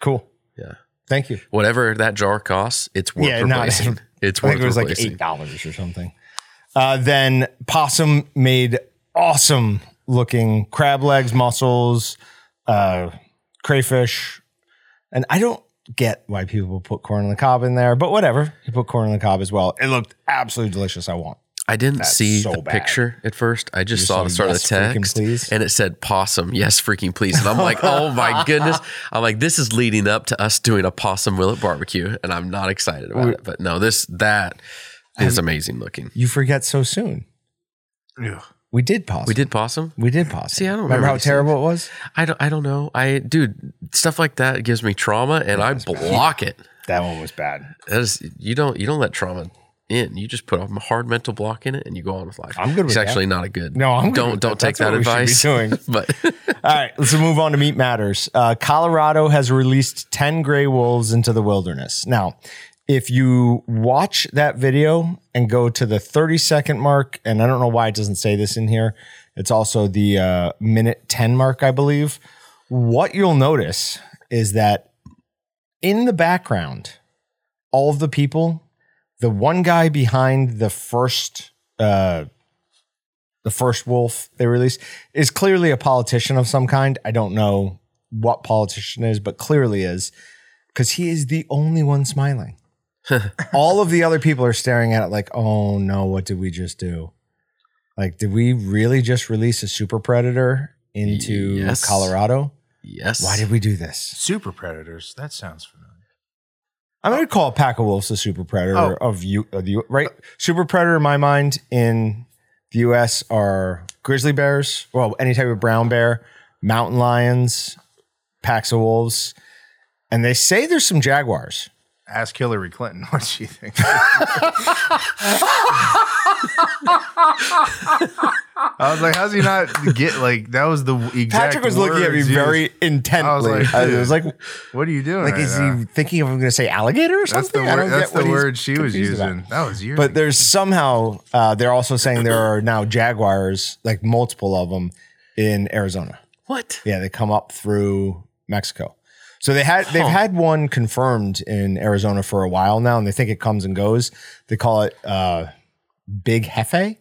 Speaker 1: cool.
Speaker 2: Yeah.
Speaker 1: Thank you.
Speaker 2: Whatever that jar costs, it's worth it.
Speaker 1: Yeah, not-
Speaker 2: replacing. it's
Speaker 1: I think it was like eight dollars or something. Uh, then Possum made awesome looking crab legs, mussels, uh, crayfish, and I don't get why people put corn on the cob in there, but whatever. He put corn on the cob as well. It looked absolutely delicious. I want.
Speaker 2: I didn't
Speaker 1: That's
Speaker 2: see
Speaker 1: so
Speaker 2: the
Speaker 1: bad.
Speaker 2: picture at first. I just
Speaker 1: You
Speaker 2: saw
Speaker 1: saw
Speaker 2: the start
Speaker 1: yes,
Speaker 2: of the
Speaker 1: freaking
Speaker 2: text,
Speaker 1: please?
Speaker 2: and it said possum. Yes, freaking please. And I'm like, [LAUGHS] oh my goodness. I'm like, this is leading up to us doing a possum willet barbecue, and I'm not excited about it. But no, this that is amazing looking.
Speaker 1: You forget so soon.
Speaker 3: Ugh.
Speaker 1: We did possum.
Speaker 2: We did possum.
Speaker 1: We did possum.
Speaker 2: See, I don't
Speaker 1: remember
Speaker 2: remember
Speaker 1: how terrible it was.
Speaker 2: I don't. I don't know. I dude, stuff like that gives me trauma, and I block it.
Speaker 1: That one was bad.
Speaker 2: That is, you don't you don't let trauma in. You just put a hard mental block in it, and you go on with life.
Speaker 1: I'm good with
Speaker 2: It's
Speaker 1: that.
Speaker 2: actually not a good.
Speaker 1: No, I'm
Speaker 2: don't don't
Speaker 1: that.
Speaker 2: take
Speaker 1: That's
Speaker 2: that
Speaker 1: what we should be
Speaker 2: advice. [LAUGHS]
Speaker 1: doing.
Speaker 2: but [LAUGHS]
Speaker 1: All right, let's move on to meat matters. Uh, Colorado has released 10 gray wolves into the wilderness. Now, if you watch that video and go to the 30 second mark, and I don't know why it doesn't say this in here, it's also the uh, minute 10 mark, I believe. What you'll notice is that in the background, all of the people, the one guy behind the first, uh, the first wolf they released is clearly a politician of some kind. I don't know what politician is, but clearly is because he is the only one smiling. [LAUGHS] All of the other people are staring at it like, oh no, what did we just do? Like, did we really just release a super predator into
Speaker 2: Yes.
Speaker 1: Colorado?
Speaker 2: yes,
Speaker 1: Why did we do this?
Speaker 3: Super predators. That sounds familiar.
Speaker 1: I'm going to call a pack of wolves a super predator
Speaker 3: Oh.
Speaker 1: of you, of you, right? Super predator in my mind in the U.S. are grizzly bears, well, any type of brown bear, mountain lions, packs of wolves, and they say there's some jaguars.
Speaker 3: Ask Hillary Clinton [LAUGHS] what she thinks. I was like, how's he not get like that was the exact
Speaker 1: Patrick was looking at me very
Speaker 3: was-
Speaker 1: intently.
Speaker 3: I was like,
Speaker 1: I was like,
Speaker 3: What are you doing?
Speaker 1: like
Speaker 3: right
Speaker 1: is
Speaker 3: now?
Speaker 1: he thinking if I'm going to say alligator or
Speaker 3: That's
Speaker 1: something?
Speaker 3: the
Speaker 1: I don't
Speaker 3: That's
Speaker 1: get
Speaker 3: the
Speaker 1: he's
Speaker 3: word she was using.
Speaker 1: about.
Speaker 3: That was years.
Speaker 1: But there's somehow uh, they're also saying there are now jaguars, like multiple of them, in Arizona.
Speaker 2: what?
Speaker 1: Yeah, they come up through Mexico. So they had they've had one confirmed in Arizona for a while now, and they think it comes and goes. They call it uh, Big Jefe,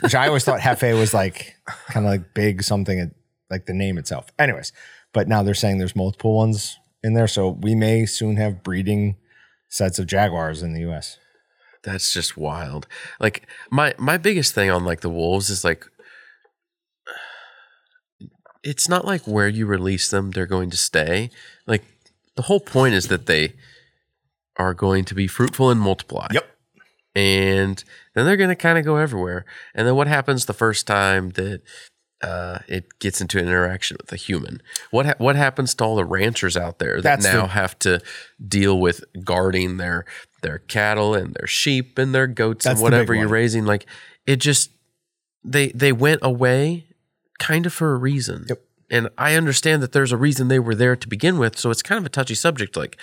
Speaker 1: which I always thought Jefe was like kind of like big something, like the name itself. Anyways, but now they're saying there's multiple ones in there, so we may soon have breeding sets of jaguars in the U.S.
Speaker 2: That's just wild. Like my my biggest thing on like the wolves is like it's not like where you release them they're going to stay. Like the whole point is that they are going to be fruitful and multiply.
Speaker 1: Yep.
Speaker 2: And then they're going to kind of go everywhere. And then what happens the first time that uh, it gets into an interaction with a human? What ha- what happens to all the ranchers out there that
Speaker 1: That's
Speaker 2: now
Speaker 1: the-
Speaker 2: have to deal with guarding their their cattle and their sheep and their goats
Speaker 1: That's
Speaker 2: and whatever you're raising? Like it just they they went away kind of for a reason.
Speaker 1: Yep.
Speaker 2: And I understand that there's a reason they were there to begin with, so it's kind of a touchy subject. Like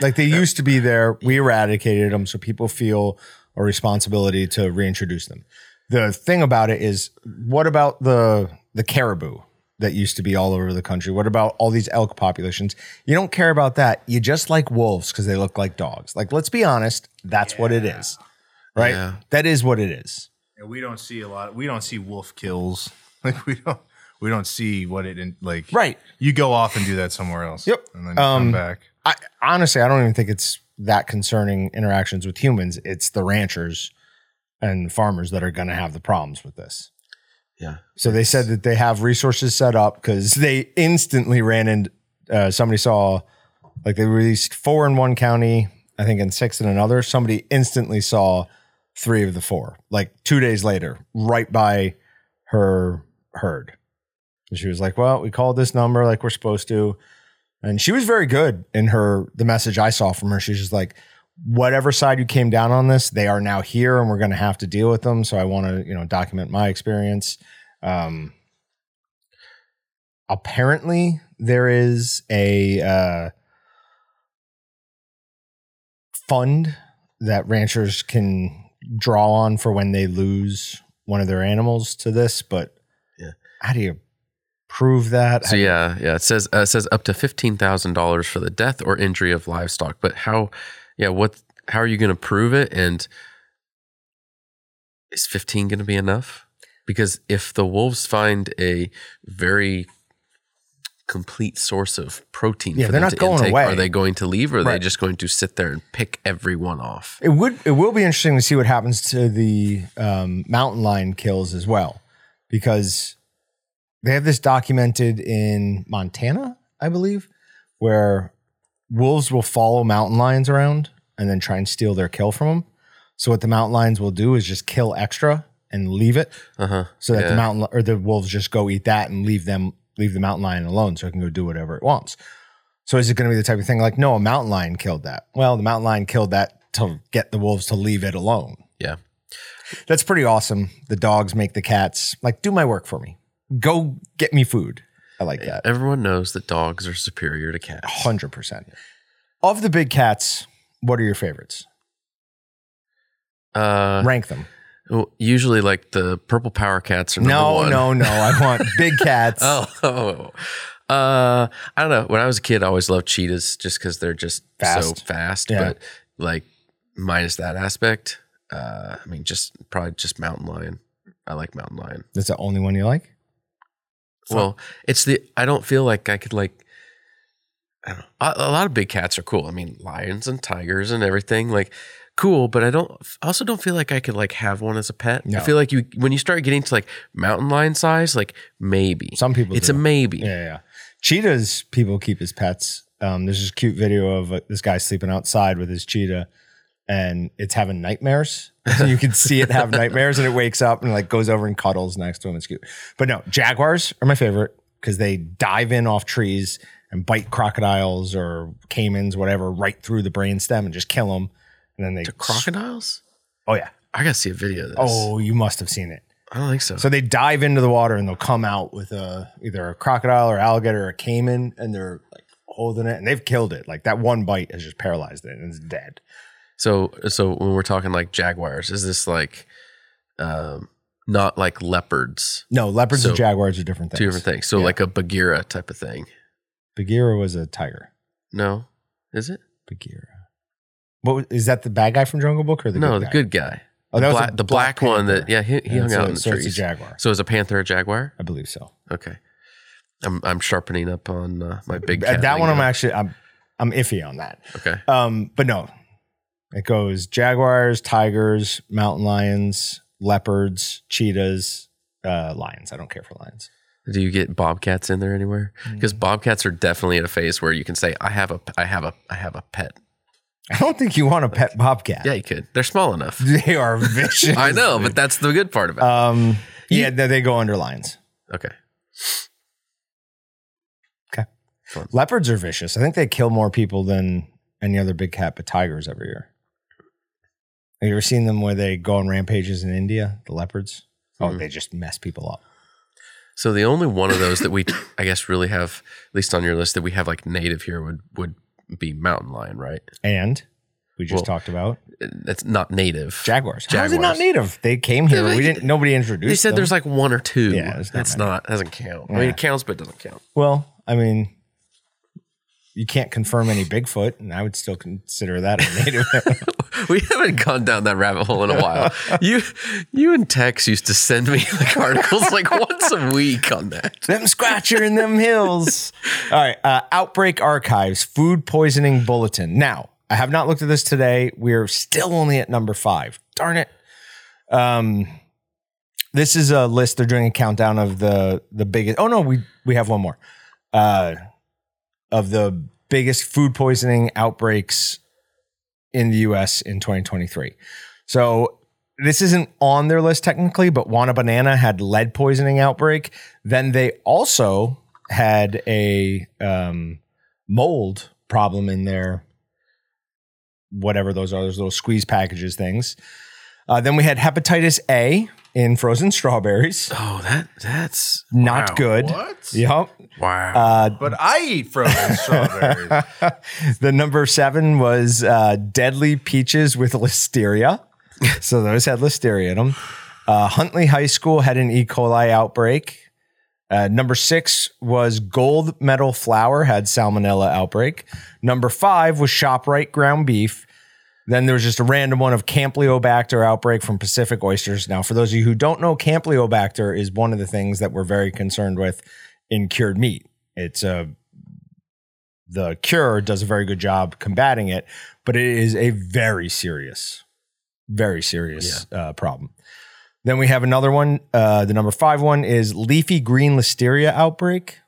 Speaker 1: Like they used to be there, we eradicated them, so people feel a responsibility to reintroduce them. The thing about it is, what about the the caribou that used to be all over the country? What about all these elk populations? You don't care about that. You just like wolves because they look like dogs. Like, let's be honest, that's what it is. right?
Speaker 2: Yeah.
Speaker 1: That is what it is.
Speaker 3: And we don't see a lot. We don't see wolf kills. [LAUGHS] Like we don't. We don't see what it in, like.
Speaker 1: Right.
Speaker 3: You go off and do that somewhere else.
Speaker 1: Yep.
Speaker 3: And then you
Speaker 1: Um,
Speaker 3: come back.
Speaker 1: I honestly, I don't even think it's that concerning interactions with humans. It's the ranchers and farmers that are going to have the problems with this.
Speaker 2: Yeah.
Speaker 1: So they said that they have resources set up because they instantly ran in. Uh, somebody saw, like they released four in one county, I think, and six in another. Somebody instantly saw three of the four, like two days later, right by her herd. And she was like, "Well, we called this number like we're supposed to," and she was very good in her the message I saw from her. She's just like, "Whatever side you came down on this, they are now here, and we're going to have to deal with them." So I want to, you know, document my experience. Um, apparently, there is a uh, fund that ranchers can draw on for when they lose one of their animals to this, but
Speaker 2: Yeah.
Speaker 1: how do you prove that?
Speaker 2: So yeah, yeah. It says uh, it says up to fifteen thousand dollars for the death or injury of livestock. But how? Yeah, what? How are you going to prove it? And is fifteen going to be enough? Because if the wolves find a very complete source of protein,
Speaker 1: Yeah,
Speaker 2: for
Speaker 1: they're
Speaker 2: them
Speaker 1: not
Speaker 2: to
Speaker 1: going
Speaker 2: intake,
Speaker 1: away.
Speaker 2: Are they going to leave, or are they just going to sit there and pick every one off?
Speaker 1: It would it will be interesting to see what happens to the um, mountain lion kills as well, because they have this documented in Montana, I believe, where wolves will follow mountain lions around and then try and steal their kill from them. So what the mountain lions will do is just kill extra and leave it,
Speaker 2: Uh huh.
Speaker 1: so that the mountain or the wolves just go eat that and leave them leave the mountain lion alone, so it can go do whatever it wants. So is it going to be the type of thing like, no, a mountain lion killed that? Well, the mountain lion killed that to get the wolves to leave it alone.
Speaker 2: Yeah.
Speaker 1: That's pretty awesome. The dogs make the cats like do my work for me. Go get me food. I like that.
Speaker 2: Everyone knows that dogs are superior to cats.
Speaker 1: Hundred percent. Of the big cats, what are your favorites?
Speaker 2: Uh,
Speaker 1: Rank them.
Speaker 2: Well, usually, like the purple power cats are
Speaker 1: No,
Speaker 2: one.
Speaker 1: no, no. I want [LAUGHS] big cats.
Speaker 2: Oh, oh. Uh, I don't know. When I was a kid, I always loved cheetahs just because they're just so
Speaker 1: Fast.
Speaker 2: fast.
Speaker 1: Yeah.
Speaker 2: But like, minus that aspect, uh, I mean, just probably just mountain lion. I like mountain lion.
Speaker 1: That's the only one you like?
Speaker 2: Well, it's the I don't feel like I could like. I don't know. A, a lot of big cats are cool. I mean, lions and tigers and everything like cool, but I don't. I also don't feel like I could like have one as a pet.
Speaker 1: No.
Speaker 2: I feel like you when you start getting to like mountain lion size, like maybe
Speaker 1: Some people
Speaker 2: it's
Speaker 1: do.
Speaker 2: a maybe.
Speaker 1: Yeah, yeah. Cheetahs, people keep as pets. Um, there's this cute video of uh, this guy sleeping outside with his cheetah, and it's having nightmares. [LAUGHS] So you can see it have nightmares, and it wakes up and like goes over and cuddles next to him. It's cute. But no, jaguars are my favorite because they dive in off trees and bite crocodiles or caimans, whatever, right through the brainstem and just kill them. And then they
Speaker 2: Crocodiles?
Speaker 1: Oh yeah.
Speaker 2: I gotta see a video of this.
Speaker 1: Oh, you must have seen it.
Speaker 2: I don't think so.
Speaker 1: So they dive into the water and they'll come out with a either a crocodile or alligator or a caiman, and they're like holding it, and they've killed it. Like that one bite has just paralyzed it and it's dead.
Speaker 2: So so when we're talking like jaguars, is this like um not like leopards?
Speaker 1: No, leopards
Speaker 2: So,
Speaker 1: and jaguars are different things.
Speaker 2: Two different things. So
Speaker 1: Yeah.
Speaker 2: like a Bagheera type of thing.
Speaker 1: Bagheera was a tiger.
Speaker 2: No, is it?
Speaker 1: Bagheera. What was, is that? The bad guy from Jungle Book or the
Speaker 2: no,
Speaker 1: good
Speaker 2: the
Speaker 1: guy?
Speaker 2: good guy.
Speaker 1: Oh,
Speaker 2: the
Speaker 1: that was
Speaker 2: black,
Speaker 1: a
Speaker 2: the black, one that yeah he, he hung
Speaker 1: so-
Speaker 2: out in the
Speaker 1: so
Speaker 2: trees.
Speaker 1: It's a jaguar.
Speaker 2: So is a panther a jaguar?
Speaker 1: I believe so.
Speaker 2: Okay, I'm I'm sharpening up on uh, my big
Speaker 1: Uh, that one, I'm
Speaker 2: lingo.
Speaker 1: actually I'm I'm iffy on that.
Speaker 2: okay.
Speaker 1: Um, but no, it goes jaguars, tigers, mountain lions, leopards, cheetahs, uh, lions. I don't care for lions.
Speaker 2: Do you get bobcats in there anywhere?
Speaker 1: Mm.
Speaker 2: Because bobcats are definitely at a phase where you can say I have a I have a I have a pet.
Speaker 1: I don't think you want a pet bobcat.
Speaker 2: Yeah, you could. They're small enough. [LAUGHS]
Speaker 1: They are vicious.
Speaker 2: I know, but that's the good part of it.
Speaker 1: Um, yeah, they, they go under lions.
Speaker 2: it. Okay.
Speaker 1: Leopards are vicious. I think they kill more people than any other big cat, but tigers every year. Have you ever seen them where they go on rampages in India? The leopards. Oh,
Speaker 2: Mhm.
Speaker 1: they just mess people up.
Speaker 2: So the only one of those that we, [COUGHS] I guess, really have, at least on your list, that we have like native here would would be mountain lion, right?
Speaker 1: And we just
Speaker 2: Well,
Speaker 1: talked about
Speaker 2: It's not native.
Speaker 1: jaguars. How is it not native? They came here.
Speaker 2: Yeah,
Speaker 1: we didn't. Nobody introduced.
Speaker 2: They said
Speaker 1: them.
Speaker 2: there's like one or two.
Speaker 1: Yeah, not
Speaker 2: it's not doesn't count. I mean, it counts, but it doesn't count.
Speaker 1: Well, I mean, you can't confirm any Bigfoot, and I would still consider that a native. [LAUGHS]
Speaker 2: we haven't gone down that rabbit hole in a while. you you and Tex used to send me like [LAUGHS] articles like once a week on that.
Speaker 1: them scratcher in them hills. All right. Uh, Outbreak Archives Food Poisoning Bulletin. Now, I have not looked at this today. We're still only at number five. Darn it. Um, this is a list. They're doing a countdown of the the biggest. Oh no, we we have one more. Uh, of the biggest food poisoning outbreaks in the U.S. in 2023. So this isn't on their list technically, but WanaBana had lead poisoning outbreak. Then they also had a um, mold problem in their whatever those are, those little squeeze packages things. Uh, then we had hepatitis A in frozen strawberries.
Speaker 2: Oh, that that's
Speaker 1: Not
Speaker 2: wow.
Speaker 1: good.
Speaker 3: What?
Speaker 1: Yep.
Speaker 2: Wow.
Speaker 1: Uh,
Speaker 3: But I eat frozen [LAUGHS] strawberries.
Speaker 1: the number seven was uh, deadly peaches with listeria. so those had listeria in them. Uh, Huntley High School had an E. coli outbreak. Uh, number six was gold medal flour had salmonella outbreak. Number five was Shoprite ground beef. Then there was just a random one of Campylobacter outbreak from Pacific oysters. Now, for those of you who don't know, Campylobacter is one of the things that we're very concerned with in cured meat. It's a the cure does a very good job combating it, but it is a very serious, very serious uh, problem. Then we have another one. Uh, the number five one is leafy green listeria outbreak.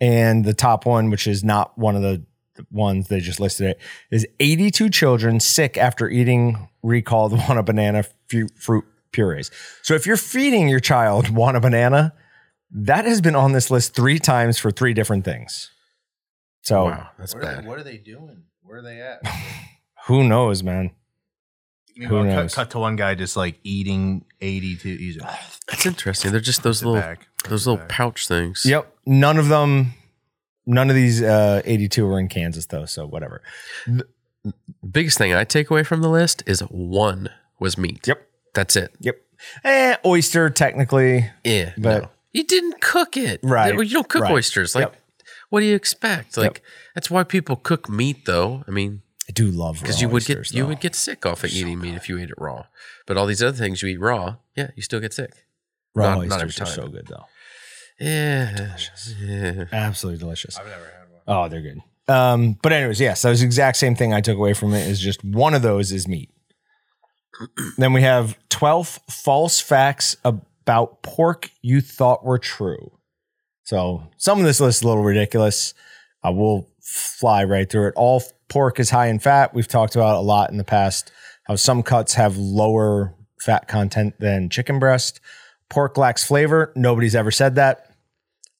Speaker 1: And the top one, which is not one of the ones they just listed it, is 82 children sick after eating recalled [LAUGHS] WanaBana fu- fruit purees. So if you're feeding your child [LAUGHS] WanaBana, that has been on this list three times for three different things. So
Speaker 2: wow, that's
Speaker 3: What are,
Speaker 2: bad.
Speaker 3: they, what are they doing? Where are they at? [LAUGHS]
Speaker 1: who knows, man?
Speaker 3: Meanwhile,
Speaker 1: knows?
Speaker 3: cut, cut to one guy just like eating 82. He's like,
Speaker 2: That's interesting. They're just those little
Speaker 3: back.
Speaker 2: those little
Speaker 3: back.
Speaker 2: pouch things.
Speaker 1: Yep. None of them, none of these uh, 82 were in Kansas, though. So whatever.
Speaker 2: Biggest thing I take away from the list is one was meat.
Speaker 1: Yep.
Speaker 2: That's it.
Speaker 1: Yep. Eh, oyster, technically.
Speaker 2: Yeah.
Speaker 1: But-
Speaker 2: no. you didn't cook it.
Speaker 1: Right,
Speaker 2: You don't cook
Speaker 1: right.
Speaker 2: oysters. Like
Speaker 1: Yep.
Speaker 2: what do you expect? Like that's why people cook meat though. I mean,
Speaker 1: I do love
Speaker 2: because you would
Speaker 1: oysters,
Speaker 2: get you
Speaker 1: though.
Speaker 2: would get sick off of eating meat if you ate it raw. But all these other things you eat raw, yeah, you still get sick.
Speaker 1: raw
Speaker 2: not- not
Speaker 1: oysters
Speaker 2: every
Speaker 1: are so good, though.
Speaker 2: Yeah. Yeah.
Speaker 1: Absolutely delicious.
Speaker 3: I've never had one.
Speaker 1: Oh, they're good. Um, but anyways, yes, that was the exact same thing I took away from it. Is just one of those is meat. [CLEARS THROAT] then we have twelve false facts about pork you thought were true. So some of this list is a little ridiculous. I will fly right through it. All pork is high in fat. We've talked about a lot in the past how some cuts have lower fat content than chicken breast. Pork lacks flavor. Nobody's ever said that.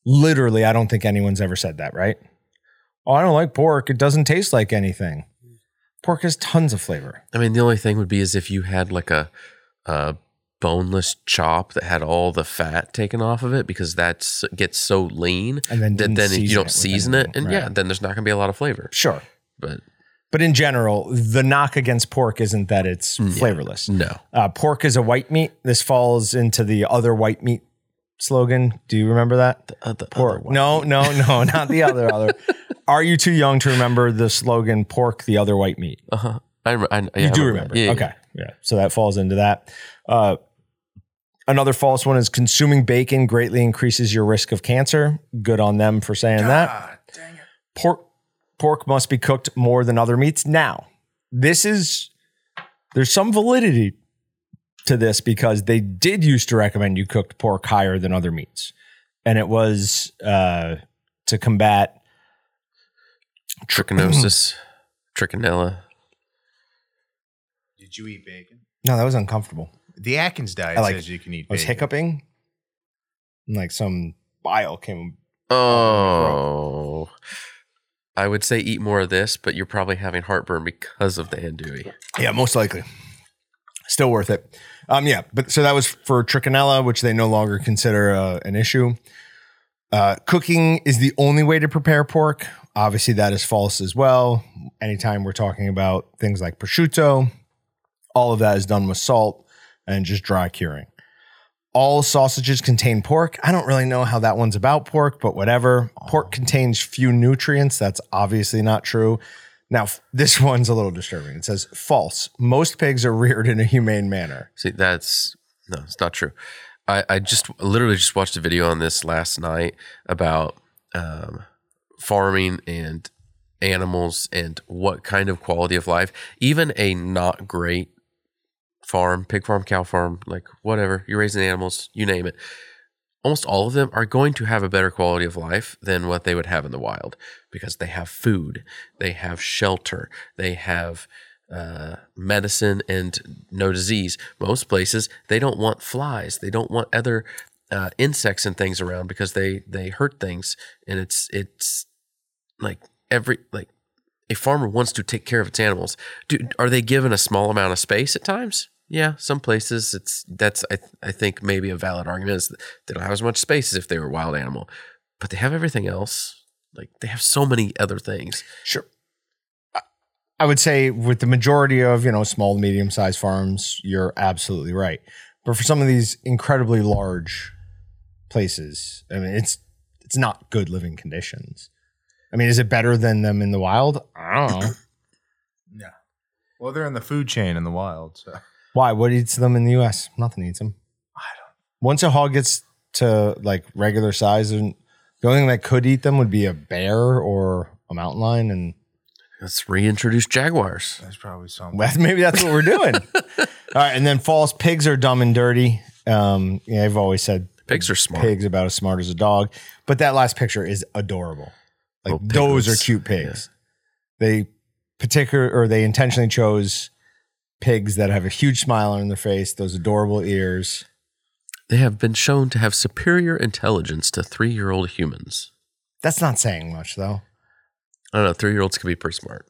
Speaker 1: Literally, I don't think anyone's ever said that, right? Oh, I don't like pork. It doesn't taste like anything. Pork has tons of flavor.
Speaker 2: I mean, the only thing would be is if you had like a, a boneless chop that had all the fat taken off of it because that gets so lean
Speaker 1: And then
Speaker 2: that then you don't
Speaker 1: it
Speaker 2: season it,
Speaker 1: anything,
Speaker 2: and yeah, then there's not going to be a lot of flavor.
Speaker 1: Sure.
Speaker 2: But
Speaker 1: But in general, the knock against pork isn't that it's flavorless.
Speaker 2: no,
Speaker 1: Uh, pork is a white meat. This falls into the other white meat slogan. Do you remember that?
Speaker 2: uh, the
Speaker 1: Pork.
Speaker 2: other one.
Speaker 1: No, no, no, [LAUGHS] not the other other. Are you too young to remember the slogan "Pork, the other white meat"?
Speaker 2: Uh-huh. I, I, yeah,
Speaker 1: you
Speaker 2: I
Speaker 1: do remember.
Speaker 2: Yeah, yeah.
Speaker 1: okay. Yeah. So that falls into that. Uh, another false one is consuming bacon greatly increases your risk of cancer. Good on them for saying that.
Speaker 3: Ah, dang it.
Speaker 1: Pork pork must be cooked more than other meats. Now, this is there's some validity to this because they did used to recommend you cooked pork higher than other meats. And it was uh, to combat
Speaker 2: Trichinosis, [CLEARS THROAT] trichinella.
Speaker 3: Did you eat bacon?
Speaker 1: No, that was uncomfortable.
Speaker 3: The Atkins diet
Speaker 1: I like-
Speaker 3: says you can eat
Speaker 1: I was
Speaker 3: bacon.
Speaker 1: hiccuping. And like some bile came
Speaker 2: Oh, I would say eat more of this, but you're probably having heartburn because of the andouille.
Speaker 1: Yeah, most likely. Still worth it. Um, yeah, but so that was for trichinella, which they no longer consider uh, an issue. Uh, cooking is the only way to prepare pork. Obviously, that is false as well. Anytime we're talking about things like prosciutto, all of that is done with salt and just dry curing. all sausages contain pork. I don't really know how that one's about pork, but whatever. Pork contains few nutrients. That's obviously not true. Now, this [LAUGHS] one's a little disturbing. It says false. Most pigs are reared in a humane manner.
Speaker 2: See, that's no, it's not true. I, I just literally just watched a video on this last night about um, farming and animals and what kind of quality of life, even a not great farm, pig farm, cow farm, like whatever, you're raising animals, you name it. Almost all of them are going to have a better quality of life than what they would have in the wild because they have food, they have shelter, they have uh, medicine and no disease. Most places they don't want flies, they don't want other uh, insects and things around because they they hurt things, and it's it's like every like a farmer wants to take care of its animals. Do, are they given a small amount of space at times? Yeah, some places it's that's I I think maybe a valid argument is that they don't have as much space as if they were a wild animal, but they have everything else. Like they have so many other things.
Speaker 1: Sure. I- I would say with the majority of, you know, small to medium sized farms, you're absolutely right. But for some of these incredibly large places, I mean, it's it's not good living conditions. I mean, is it better than them in the wild? I don't know. [COUGHS]
Speaker 3: Yeah. Well, they're in the food chain in the wild. So.
Speaker 1: Why? What eats them in the US? Nothing eats them.
Speaker 3: I don't.
Speaker 1: Once a hog gets to like regular size, and the only thing that could eat them would be a bear or a mountain lion, and
Speaker 2: Let's reintroduce jaguars.
Speaker 3: That's probably something.
Speaker 1: Well, maybe that's what we're doing. [LAUGHS] All right, and then false pigs are dumb and dirty. Um, yeah, I've always said
Speaker 2: Pigs are smart.
Speaker 1: pigs about as smart as a dog, but that last picture is adorable. Like
Speaker 2: Little
Speaker 1: those are
Speaker 2: piglets.
Speaker 1: cute pigs. They particular or they intentionally chose pigs that have a huge smile on their face, those adorable ears.
Speaker 2: They have been shown to have superior intelligence to three-year-old humans.
Speaker 1: That's not saying much though.
Speaker 2: I don't know. Three-year-olds can be pretty smart.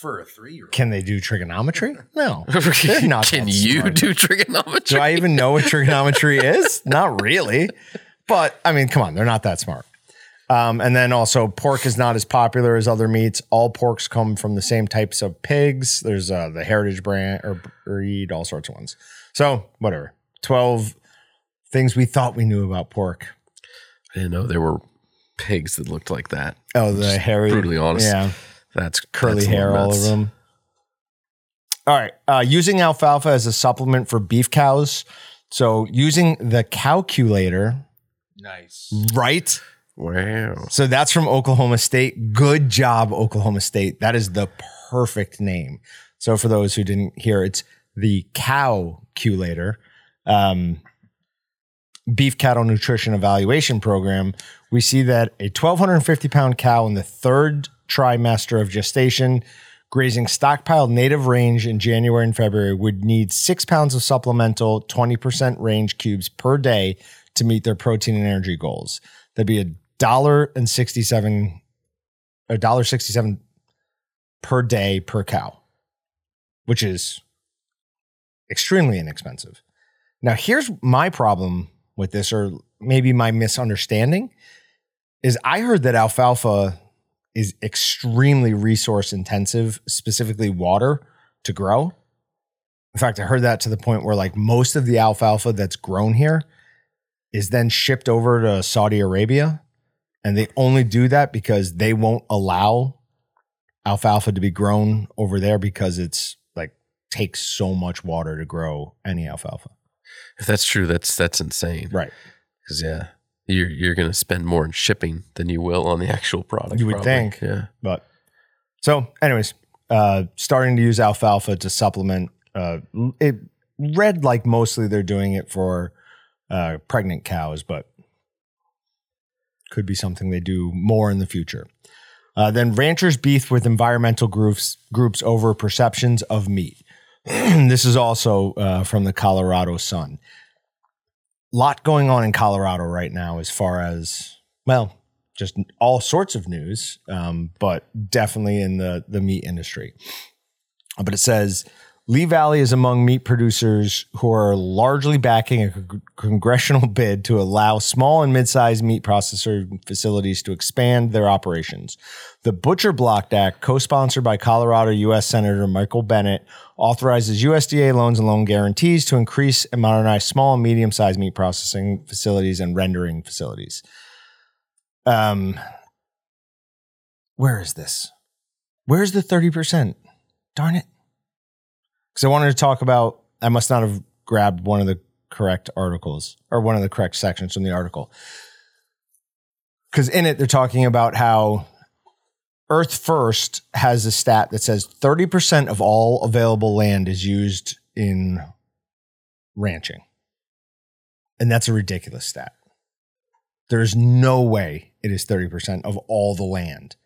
Speaker 3: For a three year old.
Speaker 1: Can they do trigonometry? No. [LAUGHS] They're not
Speaker 2: Can
Speaker 1: that
Speaker 2: you
Speaker 1: smart.
Speaker 2: do trigonometry?
Speaker 1: Do I even know what trigonometry is? Not really. But I mean, come on, they're not that smart. Um, and then also, pork is not as popular as other meats. All porks come from the same types of pigs. There's uh, the heritage brand or breed, all sorts of ones. So, whatever. 12 things we thought we knew about pork.
Speaker 2: I didn't know there were pigs that looked like that.
Speaker 1: Oh, the hairy.
Speaker 2: brutally honest.
Speaker 1: Yeah.
Speaker 2: That's
Speaker 1: curly
Speaker 2: that's
Speaker 1: hair
Speaker 2: little
Speaker 1: all of them. All right, uh, using alfalfa as a supplement for beef cows. So using the calculator,
Speaker 3: Nice.
Speaker 1: right?
Speaker 2: Wow.
Speaker 1: So that's from Oklahoma State. Good job, Oklahoma State. That is the perfect name. So for those who didn't hear, it's the Cowculator, um, beef cattle nutrition evaluation program. We see that a 1,250 pound cow in the third trimester of gestation, grazing stockpiled native range in January and February, would need six pounds of supplemental 20% range cubes per day to meet their protein and energy goals. That'd be a dollar and sixty-seven, a dollar sixty-seven per day per cow, which is extremely inexpensive. Now, here's my problem with this, or maybe my misunderstanding, is I heard that alfalfa is extremely resource intensive, specifically water to grow. In fact, I heard that to the point where like most of the alfalfa that's grown here is then shipped over to Saudi Arabia. And they only do that because they won't allow alfalfa to be grown over there because it's like takes so much water to grow any alfalfa.
Speaker 2: If that's true, that's that's insane.
Speaker 1: Right.
Speaker 2: Because yeah, you're you're gonna spend more in shipping than you will on the actual product.
Speaker 1: You would think.
Speaker 2: Yeah.
Speaker 1: But so, anyways, uh, starting to use alfalfa to supplement. Uh, it read like mostly they're doing it for uh, pregnant cows, but could be something they do more in the future. Uh, then ranchers beef with environmental groups groups over perceptions of meat. [CLEARS THROAT] this is also uh, from the Colorado Sun. Lot going on in Colorado right now, as far as well, just all sorts of news, um, but definitely in the the meat industry. But it says Lee Valley is among meat producers who are largely backing a con- congressional [LAUGHS] bid to allow small and mid-sized meat processor facilities to expand their operations. The Butcher Block Act, co-sponsored by Colorado U.S. Senator Michael Bennet, authorizes USDA loans and loan guarantees to increase and modernize small and medium-sized meat processing facilities and rendering facilities. Um, where is this? Where's the 30%? Darn it. Because I wanted to talk about, I must not have grabbed one of the correct articles or one of the correct sections from the article. Because in it, they're talking about how Earth First has a stat that says 30% of all available land is used in ranching. And that's a ridiculous stat. There's no way it is 30% of all the land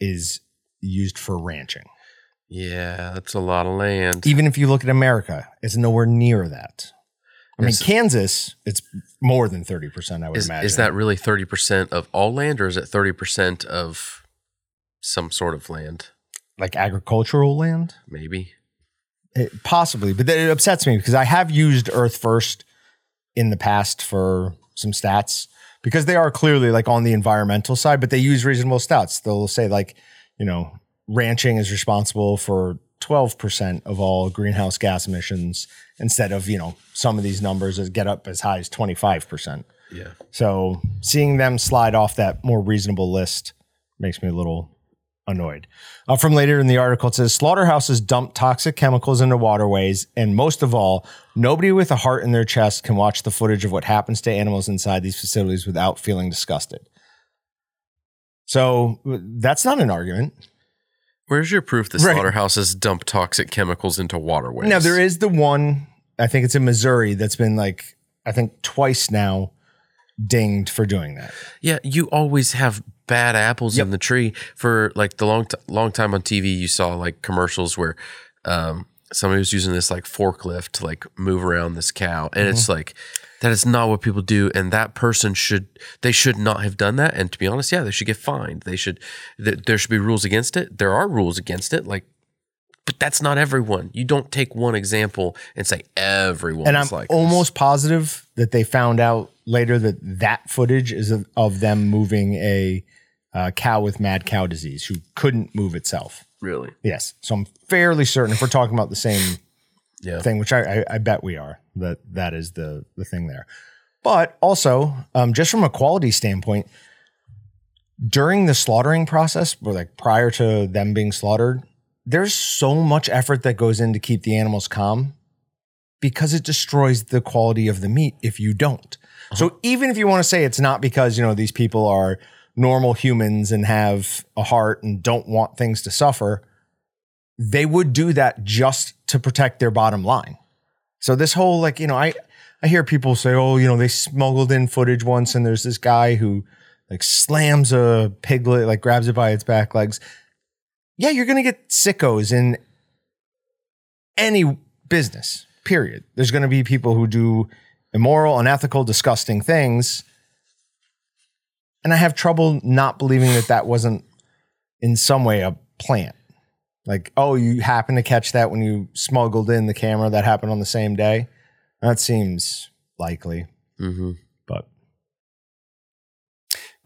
Speaker 1: is used for ranching.
Speaker 2: Yeah, that's a lot of land.
Speaker 1: Even if you look at America, it's nowhere near that. I mean,
Speaker 2: Is-
Speaker 1: Kansas, it's more than 30%, I would
Speaker 2: Is,
Speaker 1: imagine.
Speaker 2: is that really 30% of all land or is it 30% of some sort of land?
Speaker 1: like agricultural land?
Speaker 2: Maybe.
Speaker 1: It, possibly, but it upsets me because I have used Earth First in the past for some stats because they are clearly like on the environmental side, but they use reasonable stats. They'll say like, you know, ranching is responsible for 12% of all greenhouse gas emissions instead of, you know, some of these numbers that get up as high as 25%.
Speaker 2: Yeah.
Speaker 1: So seeing them slide off that more reasonable list makes me a little annoyed. Uh, from later in the article, it says slaughterhouses dump toxic chemicals into waterways, and most of all, nobody with a heart in their chest can watch the footage of what happens to animals inside these facilities without feeling disgusted. So that's not an argument.
Speaker 2: Where's your proof that
Speaker 1: Right.
Speaker 2: slaughterhouses dump toxic chemicals into waterways?
Speaker 1: Now there is the one. I think it's in Missouri that's been like I think twice now dinged for doing that.
Speaker 2: Yeah, you always have bad apples
Speaker 1: Yep.
Speaker 2: in the tree. For like the long t- long time on TV, you saw like commercials where um, somebody was using this like forklift to like move around this cow, and
Speaker 1: Mm-hmm.
Speaker 2: it's like that is not what people do, and that person should they should not have done that. And to be honest, yeah, they should get fined. They should th- there should be rules against it. There are rules against it, like. But that's not everyone. You don't take one example and say everyone.
Speaker 1: and I'm
Speaker 2: like this.
Speaker 1: almost positive that they found out later that that footage is of, of them moving a uh, cow with mad cow disease who couldn't move itself.
Speaker 2: really.
Speaker 1: Yes, so I'm fairly certain if we're talking about the same
Speaker 2: Yeah.
Speaker 1: thing, which I, I, I bet we are, that that is the the thing there. But also, um, just from a quality standpoint, during the slaughtering process, or like prior to them being slaughtered, there's so much effort that goes in to keep the animals calm because it destroys the quality of the meat if you don't. So even if you want to say it's not because, you know, these people are normal humans and have a heart and don't want things to suffer, they would do that just to protect their bottom line. So this whole like, you know, I I hear people say, "Oh, you know, they smuggled in footage once and there's this guy who like slams a piglet, like grabs it by its back legs." Yeah, you're going to get sickos in any business. Period. There's going to be people who do immoral, unethical, disgusting things. And I have trouble not believing that that wasn't in some way a plant. Like, oh, you happen to catch that when you smuggled in the camera that happened on the same day. That seems likely,
Speaker 2: Mm-hmm.
Speaker 1: but.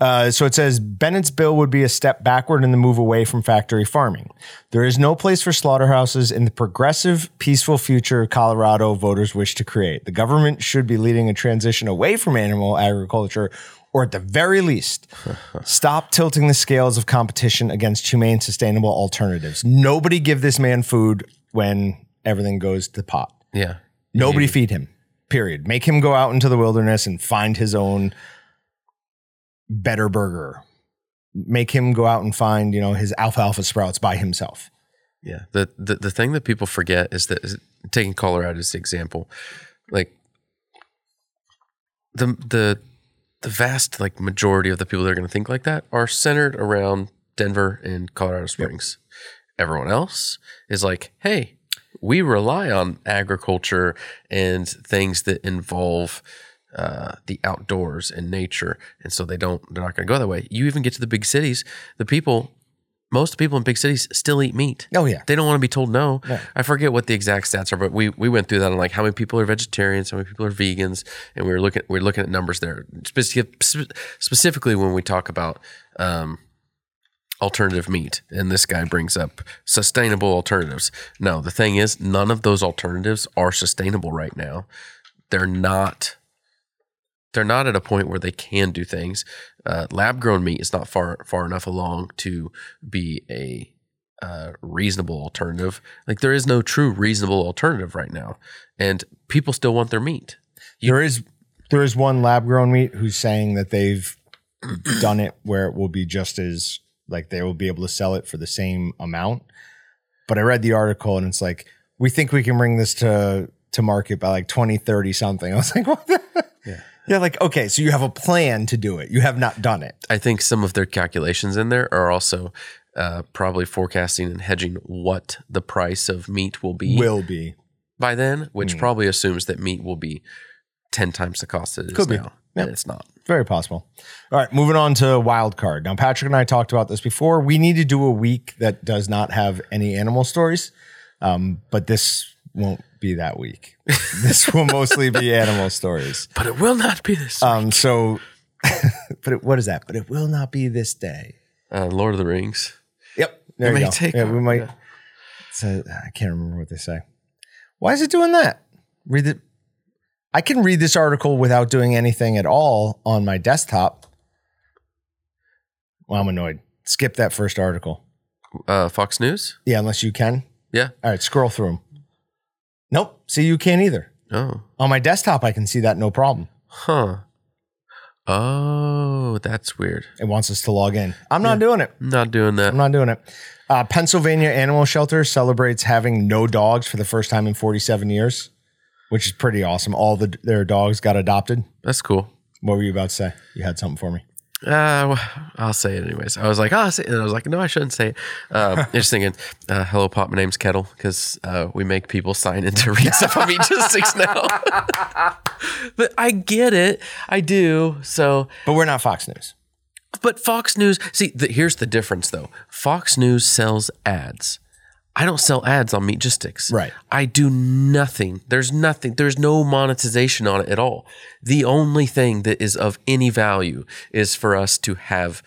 Speaker 1: Uh, so it says Bennet's bill would be a step backward in the move away from factory farming. There is no place for slaughterhouses in the progressive, peaceful future Colorado voters wish to create. The government should be leading a transition away from animal agriculture, or at the very least, [LAUGHS] stop tilting the scales of competition against humane, sustainable alternatives. Nobody give this man food when everything goes to pot.
Speaker 2: Yeah.
Speaker 1: Nobody feed him. Period. Make him go out into the wilderness and find his own better burger. Make him go out and find, you know, his alfalfa sprouts by himself.
Speaker 2: Yeah. The, the the thing that people forget is that is taking Colorado as the example, like the the the vast like majority of the people that are going to think like that are centered around Denver and Colorado Springs. Everyone else is like, hey, we rely on agriculture and things that involve uh, the outdoors and nature, and so they don't. They're not going to go that way. You even get to the big cities, the people most people in big cities still eat meat.
Speaker 1: Oh yeah.
Speaker 2: They don't want to be told no.
Speaker 1: Yeah.
Speaker 2: I forget what the exact stats are, but we we went through that on like how many people are vegetarians, how many people are vegans, and we were looking we are looking at numbers there. Specific, specifically when we talk about um, alternative meat, and this guy brings up sustainable alternatives. No, the thing is, none of those alternatives are sustainable right now. They're not. They're not at a point where they can do things. Uh, lab grown meat is not far far enough along to be a uh, reasonable alternative. Like there is no true reasonable alternative right now, and people still want their meat.
Speaker 1: there is there is one lab grown meat who's saying that they've [CLEARS THROAT] done it where it will be just as like they will be able to sell it for the same amount. But I read the article and it's like we think we can bring this to to market by like 2030 something. [LAUGHS] I was like, what the?
Speaker 2: Yeah.
Speaker 1: Yeah, like okay, so you have a plan to do it. You have not done it.
Speaker 2: I think some of their calculations in there are also uh, probably forecasting and hedging what the price of meat will be
Speaker 1: Will be.
Speaker 2: by then, which probably assumes that meat will be ten times the cost it is
Speaker 1: Could be.
Speaker 2: now,
Speaker 1: Yeah.
Speaker 2: and it's not.
Speaker 1: Very possible. All right, moving on to wild card. Now, Patrick and I talked about this before. We need to do a week that does not have any animal stories, um, but this won't be that week. this will mostly be [LAUGHS] animal stories.
Speaker 2: But it will not be this.
Speaker 1: Um, so, [LAUGHS] but it, what is that? But it will not be this day.
Speaker 2: uh, Lord of the Rings.
Speaker 1: Yep, there
Speaker 2: It
Speaker 1: you
Speaker 2: may
Speaker 1: go.
Speaker 2: take
Speaker 1: yeah, we might.
Speaker 2: yeah.
Speaker 1: So, I can't remember what they say. Why is it doing that? Read it. I can read this article without doing anything at all on my desktop. Well, I'm annoyed. Skip that first article.
Speaker 2: Uh, Fox News.
Speaker 1: Yeah, unless you can.
Speaker 2: Yeah.
Speaker 1: All right, scroll through them. Nope. See, you can't either.
Speaker 2: Oh.
Speaker 1: On my desktop, I can see that no problem.
Speaker 2: Huh. Oh, that's weird.
Speaker 1: It wants us to log in. I'm not doing it.
Speaker 2: Not doing that.
Speaker 1: I'm not doing it. Uh, Pennsylvania Animal Shelter celebrates having no dogs for the first time in 47 years, which is pretty awesome. All the their dogs got adopted.
Speaker 2: That's cool.
Speaker 1: What were you about to say? You had something for me.
Speaker 2: Uh, well, I'll say it anyways. I was like, oh, I'll say. And I was like, no, I shouldn't say it. Um, [LAUGHS] just thinking, uh, hello, Pop. My name's Kettle because uh, we make people sign in [LAUGHS] to read stuff on Meatgistics now. but I get it. I do. So,
Speaker 1: But we're not Fox News.
Speaker 2: but Fox News, see, the, here's the difference though. Fox News sells ads. I don't sell ads on Meatgistics.
Speaker 1: Right.
Speaker 2: I do nothing. There's nothing. There's no monetization on it at all. The only thing that is of any value is for us to have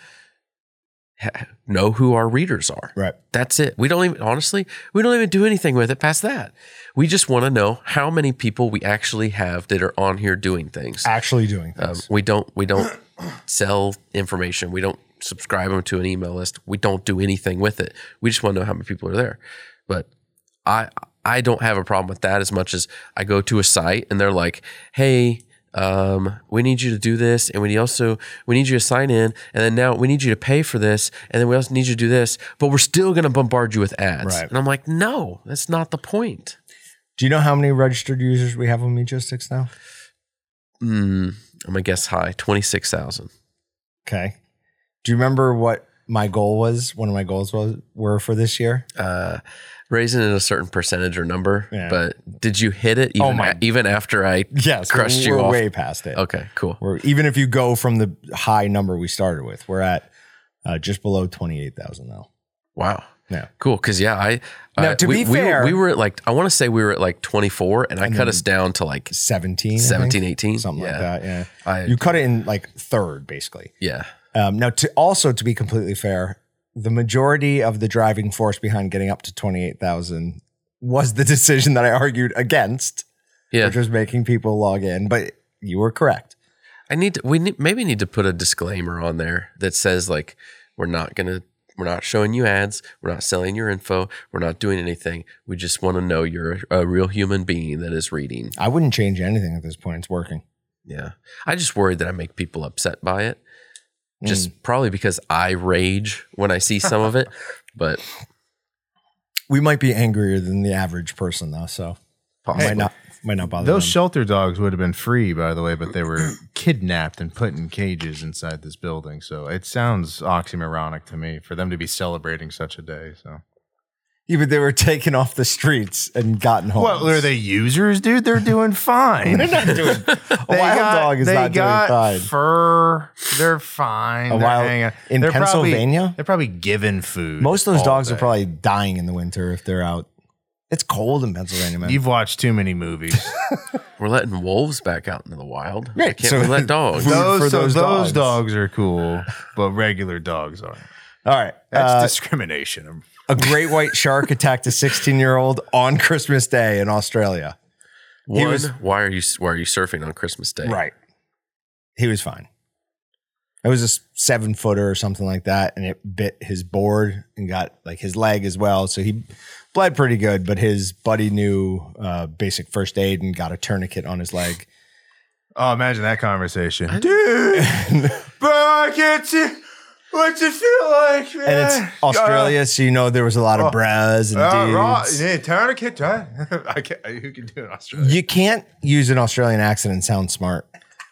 Speaker 2: ha- know who our readers are.
Speaker 1: Right.
Speaker 2: That's it. We don't even honestly, we don't even do anything with it past that. We just want to know how many people we actually have that are on here doing things.
Speaker 1: Actually doing
Speaker 2: Um,
Speaker 1: things.
Speaker 2: we don't we don't sell information. We don't subscribe them to an email list. We don't do anything with it. We just want to know how many people are there. But I I don't have a problem with that as much as I go to a site and they're like, hey. Um, we need you to do this, and we also we need you to sign in, and then now we need you to pay for this, and then we also need you to do this, but we're still going to bombard you with ads.
Speaker 1: Right.
Speaker 2: And I'm like, no, that's not the point.
Speaker 1: Do you know how many registered users we have on Meatgistics now?
Speaker 2: Mm, I'm gonna guess high, twenty six thousand.
Speaker 1: Okay. Do you remember what my goal was? One of my goals was were for this year.
Speaker 2: uh, raising it a certain percentage or number.
Speaker 1: Yeah.
Speaker 2: But did you hit it even,
Speaker 1: Oh my-
Speaker 2: a- even after I
Speaker 1: Yes,
Speaker 2: crushed you off?
Speaker 1: way past it.
Speaker 2: Okay, cool.
Speaker 1: We're even if you go from the high number we started with, we're at uh, just below twenty eight thousand now.
Speaker 2: Wow.
Speaker 1: Yeah.
Speaker 2: Cool. Cause yeah, I,
Speaker 1: Now,
Speaker 2: uh,
Speaker 1: to
Speaker 2: we,
Speaker 1: be
Speaker 2: we
Speaker 1: fair-
Speaker 2: we were at like, I want to say we were at like 24 and I cut us down to like
Speaker 1: 17, I think?
Speaker 2: 17, 18.
Speaker 1: something
Speaker 2: yeah.
Speaker 1: like that. Yeah.
Speaker 2: I,
Speaker 1: You cut it in like third, basically.
Speaker 2: yeah.
Speaker 1: Um, now, to also to be completely fair, the majority of the driving force behind getting up to twenty eight thousand was the [LAUGHS] decision that I argued against,
Speaker 2: Yeah.
Speaker 1: which was making people log in. But you were correct.
Speaker 2: I need to, we need, maybe need to put a disclaimer on there that says like, we're not to, we're not showing you ads. We're not selling your info. We're not doing anything. We just want to know you're a real human being that is reading.
Speaker 1: I wouldn't change anything at this point. It's working.
Speaker 2: Yeah. I just worried that I make people upset by it. Just
Speaker 1: Mm.
Speaker 2: probably because I rage when I see some of it. [LAUGHS] But
Speaker 1: We might be angrier than the average person, though. So
Speaker 2: possibly.
Speaker 1: might not might not bother
Speaker 3: Those
Speaker 1: them.
Speaker 3: shelter dogs would have been free, by the way, but they were [CLEARS THROAT] kidnapped and put in cages inside this building. So it sounds oxymoronic to me for them to be celebrating such a day. So
Speaker 1: Yeah, but they were taken off the streets and gotten home.
Speaker 3: What are they users, dude? They're doing [LAUGHS] fine.
Speaker 1: They're not doing. [LAUGHS] A wild
Speaker 3: got-
Speaker 1: dog is
Speaker 3: they
Speaker 1: not doing fine.
Speaker 3: Fur. They're fine.
Speaker 1: A
Speaker 3: They're
Speaker 1: wild-
Speaker 3: hanging-
Speaker 1: in
Speaker 3: they're probably-
Speaker 1: Pennsylvania?
Speaker 3: they're probably given food.
Speaker 1: Most of those
Speaker 3: all
Speaker 1: dogs are probably dying in the winter if they're out. It's cold in Pennsylvania, man.
Speaker 3: You've watched too many movies. [LAUGHS]
Speaker 2: We're letting wolves back out into the wild. Why
Speaker 1: Right,
Speaker 2: can't
Speaker 1: so-
Speaker 2: we let dogs?
Speaker 3: Those
Speaker 1: for
Speaker 3: so
Speaker 1: those
Speaker 3: those,
Speaker 1: dogs.
Speaker 3: dogs. are cool, but regular dogs aren't.
Speaker 1: All right.
Speaker 3: That's
Speaker 1: uh,
Speaker 3: discrimination.
Speaker 1: A great white shark attacked a 16 year old on Christmas Day in Australia.
Speaker 2: One,
Speaker 1: was-
Speaker 2: why are you why are you surfing on Christmas Day?
Speaker 1: Right. He was fine. It was a seven footer or something like that, and it bit his board and got like his leg as well. So he bled pretty good, but his buddy knew uh, basic first aid and got a tourniquet on his leg.
Speaker 3: Oh, imagine that conversation, dude. Bro, I can't see. What's it feel like, man?
Speaker 1: And it's Australia, so you know there was a lot of bras and
Speaker 3: Uh, raw,
Speaker 1: dudes.
Speaker 3: yeah, tourniquet, huh? [LAUGHS] I can't. Who can do it in Australia?
Speaker 1: You can't use an Australian accent and sound smart.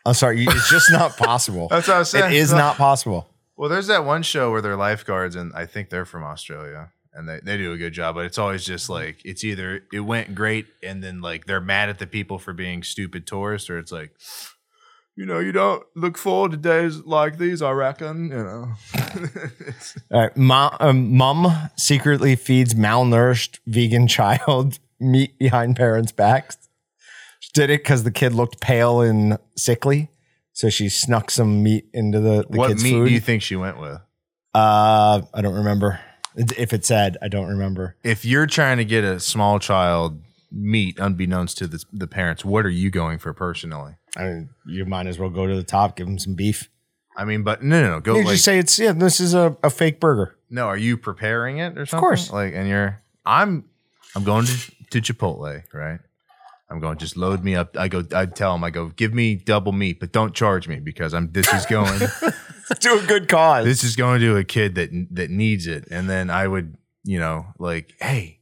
Speaker 1: I'm sorry, it's just not possible. [LAUGHS]
Speaker 3: That's what I was saying.
Speaker 1: It is not possible.
Speaker 3: Well, there's that one show where they're lifeguards, and I think they're from Australia, and they, they do a good job. But it's always just like it's either it went great, and then like they're mad at the people for being stupid tourists, or it's like, you know, you don't look forward to days like these. I reckon, you know. It's- [LAUGHS]
Speaker 1: All right, mom, um, mom secretly feeds malnourished vegan child [LAUGHS] meat behind parents' backs. She did it because the kid looked pale and sickly, so she snuck some meat into the, the
Speaker 3: what
Speaker 1: kid's
Speaker 3: meat
Speaker 1: food.
Speaker 3: do you think she went with?
Speaker 1: uh, I don't remember if it said. I don't remember.
Speaker 3: If you're trying to get a small child meat, unbeknownst to the, the parents, what are you going for personally?
Speaker 1: I mean, you might as well go to the top, give them some beef.
Speaker 3: I mean, but no, no, no. Go
Speaker 1: You
Speaker 3: like,
Speaker 1: just say it's yeah. This is a, a fake burger.
Speaker 3: No, are you preparing it or something?
Speaker 1: Of course.
Speaker 3: Like, and you're, I'm, I'm going to, to Chipotle, right? I'm going, just load me up. I go, I tell them, I go, give me double meat, but don't charge me because I'm, this is going, [LAUGHS]
Speaker 1: to a good cause.
Speaker 3: this is going to a kid that, that needs it. And then I would, you know, like, hey,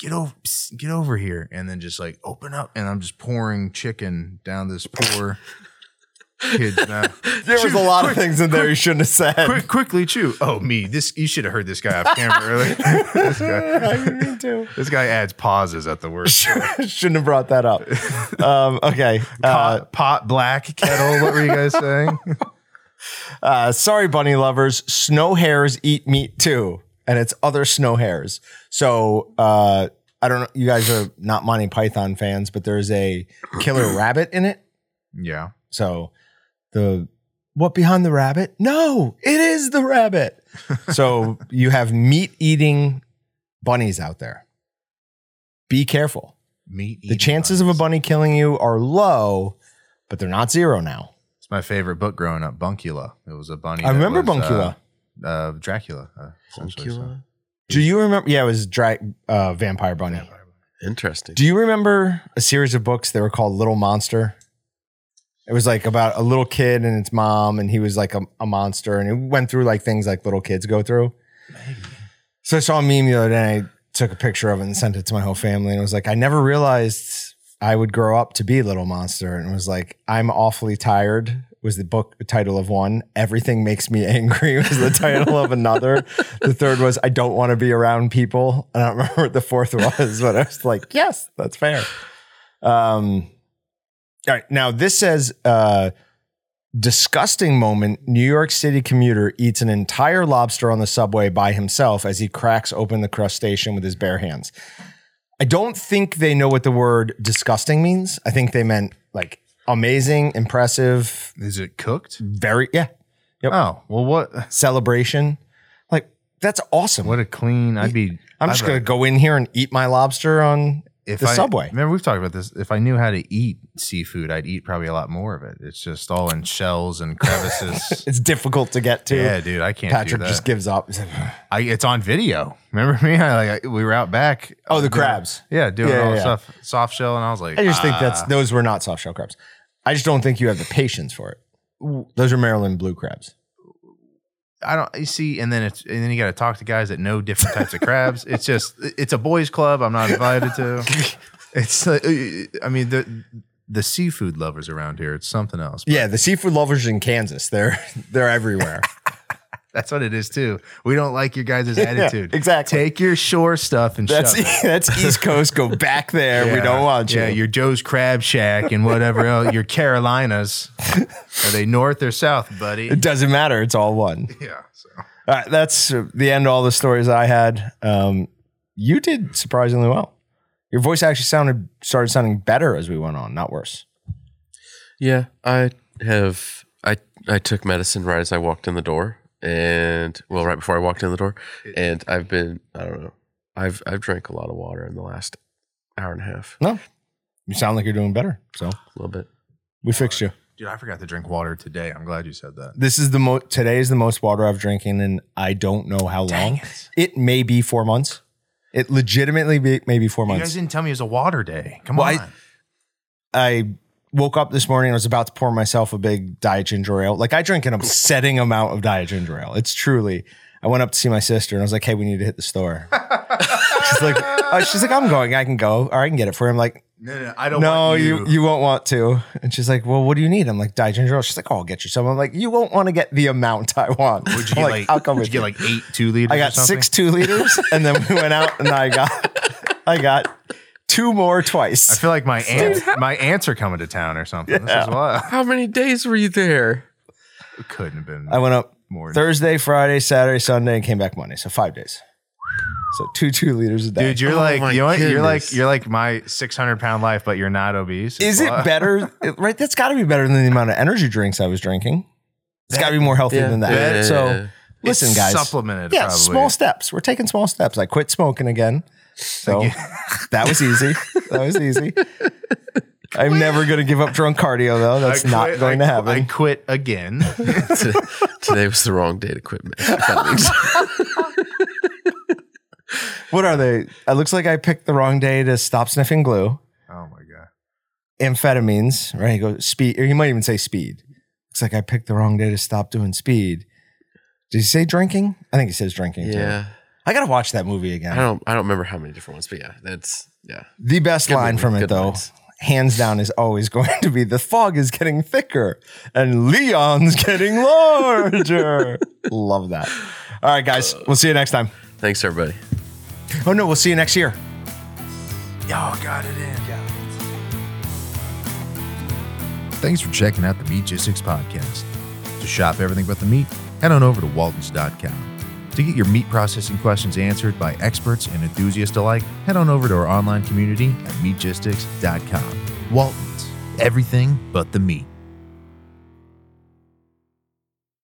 Speaker 3: get over, get over here. And then just like open up. And I'm just pouring chicken down this poor kid's mouth. [LAUGHS]
Speaker 1: there was a lot of things in there you shouldn't have said.
Speaker 3: Quick, quickly chew. Oh, me. This you should have heard this guy off camera earlier. [LAUGHS] this, guy,
Speaker 1: Me [LAUGHS] too.
Speaker 3: this guy adds pauses at the word.
Speaker 1: Shouldn't have brought that up. Um, okay. Uh,
Speaker 3: Pot, pot, black, kettle. What were you guys saying?
Speaker 1: uh, sorry, bunny lovers. Snow hares eat meat too, and it's other snow hares. So uh, I don't know. You guys are not Monty Python fans, but there's a killer [CLEARS THROAT] rabbit in it.
Speaker 3: Yeah.
Speaker 1: So the what behind the rabbit? No, it is the rabbit. [LAUGHS] so you have meat eating bunnies out there. Be careful.
Speaker 3: Meat.
Speaker 1: The chances of a bunny killing you are low, but they're not zero now.
Speaker 3: It's my favorite book growing up. Buncula. It was a bunny.
Speaker 1: I remember
Speaker 3: was,
Speaker 1: Buncula.
Speaker 3: Uh, uh, Dracula. Uh, essentially, so.
Speaker 2: Buncula?
Speaker 1: Do you remember? Yeah, it was dra- uh, Vampire Bunny.
Speaker 2: Interesting.
Speaker 1: Do you remember a series of books that were called Little Monster? It was like about a little kid and its mom, and he was like a, a monster, and it went through like things like little kids go through. So I saw a meme the other day, and I took a picture of it and sent it to my whole family, and it was like, I never realized I would grow up to be a little monster, and it was like, I'm awfully tired. Was the book title of one? Everything makes me angry [LAUGHS] was the title of another. The third was I don't want to be around people. I don't [LAUGHS] remember what the fourth was, but I was like, yes, that's fair. Um, all right. Now this says uh, disgusting moment. New York City commuter eats an entire lobster on the subway by himself as he cracks open the crustacean with his bare hands. I don't think they know what the word disgusting means. I think they meant like amazing, impressive,
Speaker 3: Is it cooked?
Speaker 1: very yeah,
Speaker 3: Oh well, what?
Speaker 1: celebration. Like that's awesome.
Speaker 3: What a clean. I'd be.
Speaker 1: I'm just
Speaker 3: I'd-
Speaker 1: gonna go in here and eat my lobster on
Speaker 3: if
Speaker 1: the
Speaker 3: I,
Speaker 1: subway.
Speaker 3: Remember we've talked about this. If I knew how to eat seafood, I'd eat probably a lot more of it. It's just all in shells and crevices. [LAUGHS]
Speaker 1: It's difficult to get to.
Speaker 3: yeah, dude, I can't.
Speaker 1: Patrick
Speaker 3: do that.
Speaker 1: just gives up.
Speaker 3: I, it's on video. Remember me? [LAUGHS] I, like I, we were out back.
Speaker 1: Oh, the
Speaker 3: doing-
Speaker 1: crabs.
Speaker 3: Yeah, doing
Speaker 1: Yeah,
Speaker 3: all
Speaker 1: yeah,
Speaker 3: the stuff, soft shell, and I was like,
Speaker 1: I just think that's
Speaker 3: ah.
Speaker 1: those were not soft shell crabs. I just don't think you have the patience for it. Those are Maryland blue crabs.
Speaker 3: I don't. You see, and then it's and then you got to talk to guys that know different types of crabs. It's just it's a boys' club. I'm not invited to. It's. Uh, I mean the the seafood lovers around here. It's something else.
Speaker 1: Yeah, the seafood lovers in Kansas. They're they're everywhere.
Speaker 3: That's what it is too. We don't like your guys' [LAUGHS] attitude.
Speaker 1: exactly.
Speaker 3: Take your shore stuff and
Speaker 1: That's
Speaker 3: shove it. [LAUGHS]
Speaker 1: that's East Coast. Go back there. We don't want you.
Speaker 3: Yeah, your Joe's Crab Shack and whatever else. Your Carolinas. [LAUGHS] Are they north or south, buddy?
Speaker 1: it doesn't matter. It's all one.
Speaker 3: Yeah. So.
Speaker 1: All right, that's uh, the end of all the stories I had. Um, you did surprisingly well. Your voice actually sounded started sounding better as we went on, not worse.
Speaker 2: Yeah, I have. I I took medicine right as I walked in the door, and well, right before I walked in the door, and I've been. I don't know. I've I've drank a lot of water in the last hour and a half,
Speaker 1: No, you sound like you're doing better. So
Speaker 2: a little bit.
Speaker 1: we fixed you.
Speaker 3: Dude, I forgot to drink water today. I'm glad you said that.
Speaker 1: This is the most. Today is the most water I've drinking, and I don't know how long. It may be four months. It legitimately be, may be four
Speaker 3: You guys didn't tell me it was a water day. Come
Speaker 1: Well,
Speaker 3: on.
Speaker 1: I- I woke up this morning. I was about to pour myself a big diet ginger ale. Like I drink an upsetting amount of diet ginger ale. It's truly. I went up to see my sister and I was like, "Hey, we need to hit the store." [LAUGHS] she's like, uh, "She's like, I'm going. I can go, or I can get it for you." I'm like,
Speaker 3: no, no, I don't
Speaker 1: "No,
Speaker 3: want
Speaker 1: you you won't want to." And she's like, "Well, what do you need?" I'm like, "Diet ginger ale." She's like, "Oh, I'll get you some." I'm like, "You won't want to get the amount I want."
Speaker 3: Would you
Speaker 1: I'm
Speaker 3: get
Speaker 1: like, "I'll come
Speaker 3: would
Speaker 1: with
Speaker 3: you get like eight two liters?
Speaker 1: I got six two liters, and then we went out and I got [LAUGHS] I got two more twice.
Speaker 3: I feel like my [LAUGHS] aunt, my aunts are coming to town or something. This is wild.
Speaker 2: How many days were you there?
Speaker 3: It couldn't have been
Speaker 1: I went up
Speaker 3: more.
Speaker 1: Thursday, Friday, Saturday, Sunday, and came back Monday. So five days. So two two liters a day.
Speaker 3: Dude, you're
Speaker 2: Oh
Speaker 3: like
Speaker 2: my
Speaker 3: you know what? You're like
Speaker 2: goodness.
Speaker 3: you're like my 600 pound life, but you're not obese.
Speaker 1: is it
Speaker 3: Wow.
Speaker 1: better? Right, that's got to be better than the amount of energy drinks I was drinking. It's got to be more healthy
Speaker 2: Yeah.
Speaker 1: than that.
Speaker 2: Yeah, yeah,
Speaker 1: so
Speaker 2: yeah.
Speaker 1: listen,
Speaker 3: It's
Speaker 1: guys.
Speaker 3: supplemented.
Speaker 1: yeah,
Speaker 3: probably.
Speaker 1: small steps. We're taking small steps. I quit smoking again. So [LAUGHS] that was easy. That was easy. I'm never going to give up drunk cardio though.
Speaker 3: I
Speaker 1: That's not going
Speaker 3: I
Speaker 1: to
Speaker 3: happen. I
Speaker 1: happen.
Speaker 3: quit again. [LAUGHS]
Speaker 2: Today was the wrong day to quit methamphetamines. [LAUGHS]
Speaker 1: What are they? It looks like I picked the wrong day to stop sniffing glue.
Speaker 3: oh my god.
Speaker 1: amphetamines, right? He goes speed, or he might even say speed. Looks like I picked the wrong day to stop doing speed. Did he say drinking? I think he says drinking. too.
Speaker 2: Yeah,
Speaker 1: I gotta watch that movie again.
Speaker 2: I
Speaker 1: again.
Speaker 2: don't. I don't remember how many different ones, but yeah, that's yeah.
Speaker 1: The best
Speaker 2: Good
Speaker 1: line
Speaker 2: movie,
Speaker 1: from it, though,
Speaker 2: lines.
Speaker 1: hands down, is always [LAUGHS] going to be the fog is getting thicker and Leon's getting larger. [LAUGHS] Love that. All right, guys, we'll see you next time.
Speaker 2: Thanks, everybody.
Speaker 1: Oh no, we'll see you next year.
Speaker 3: Y'all got it in. Thanks for checking out the Meatgistics podcast. To shop everything but the meat, head on over to waltons.com. To get your meat processing questions answered by experts and enthusiasts alike, head on over to our online community at meatgistics.com. Waltons, everything but the meat.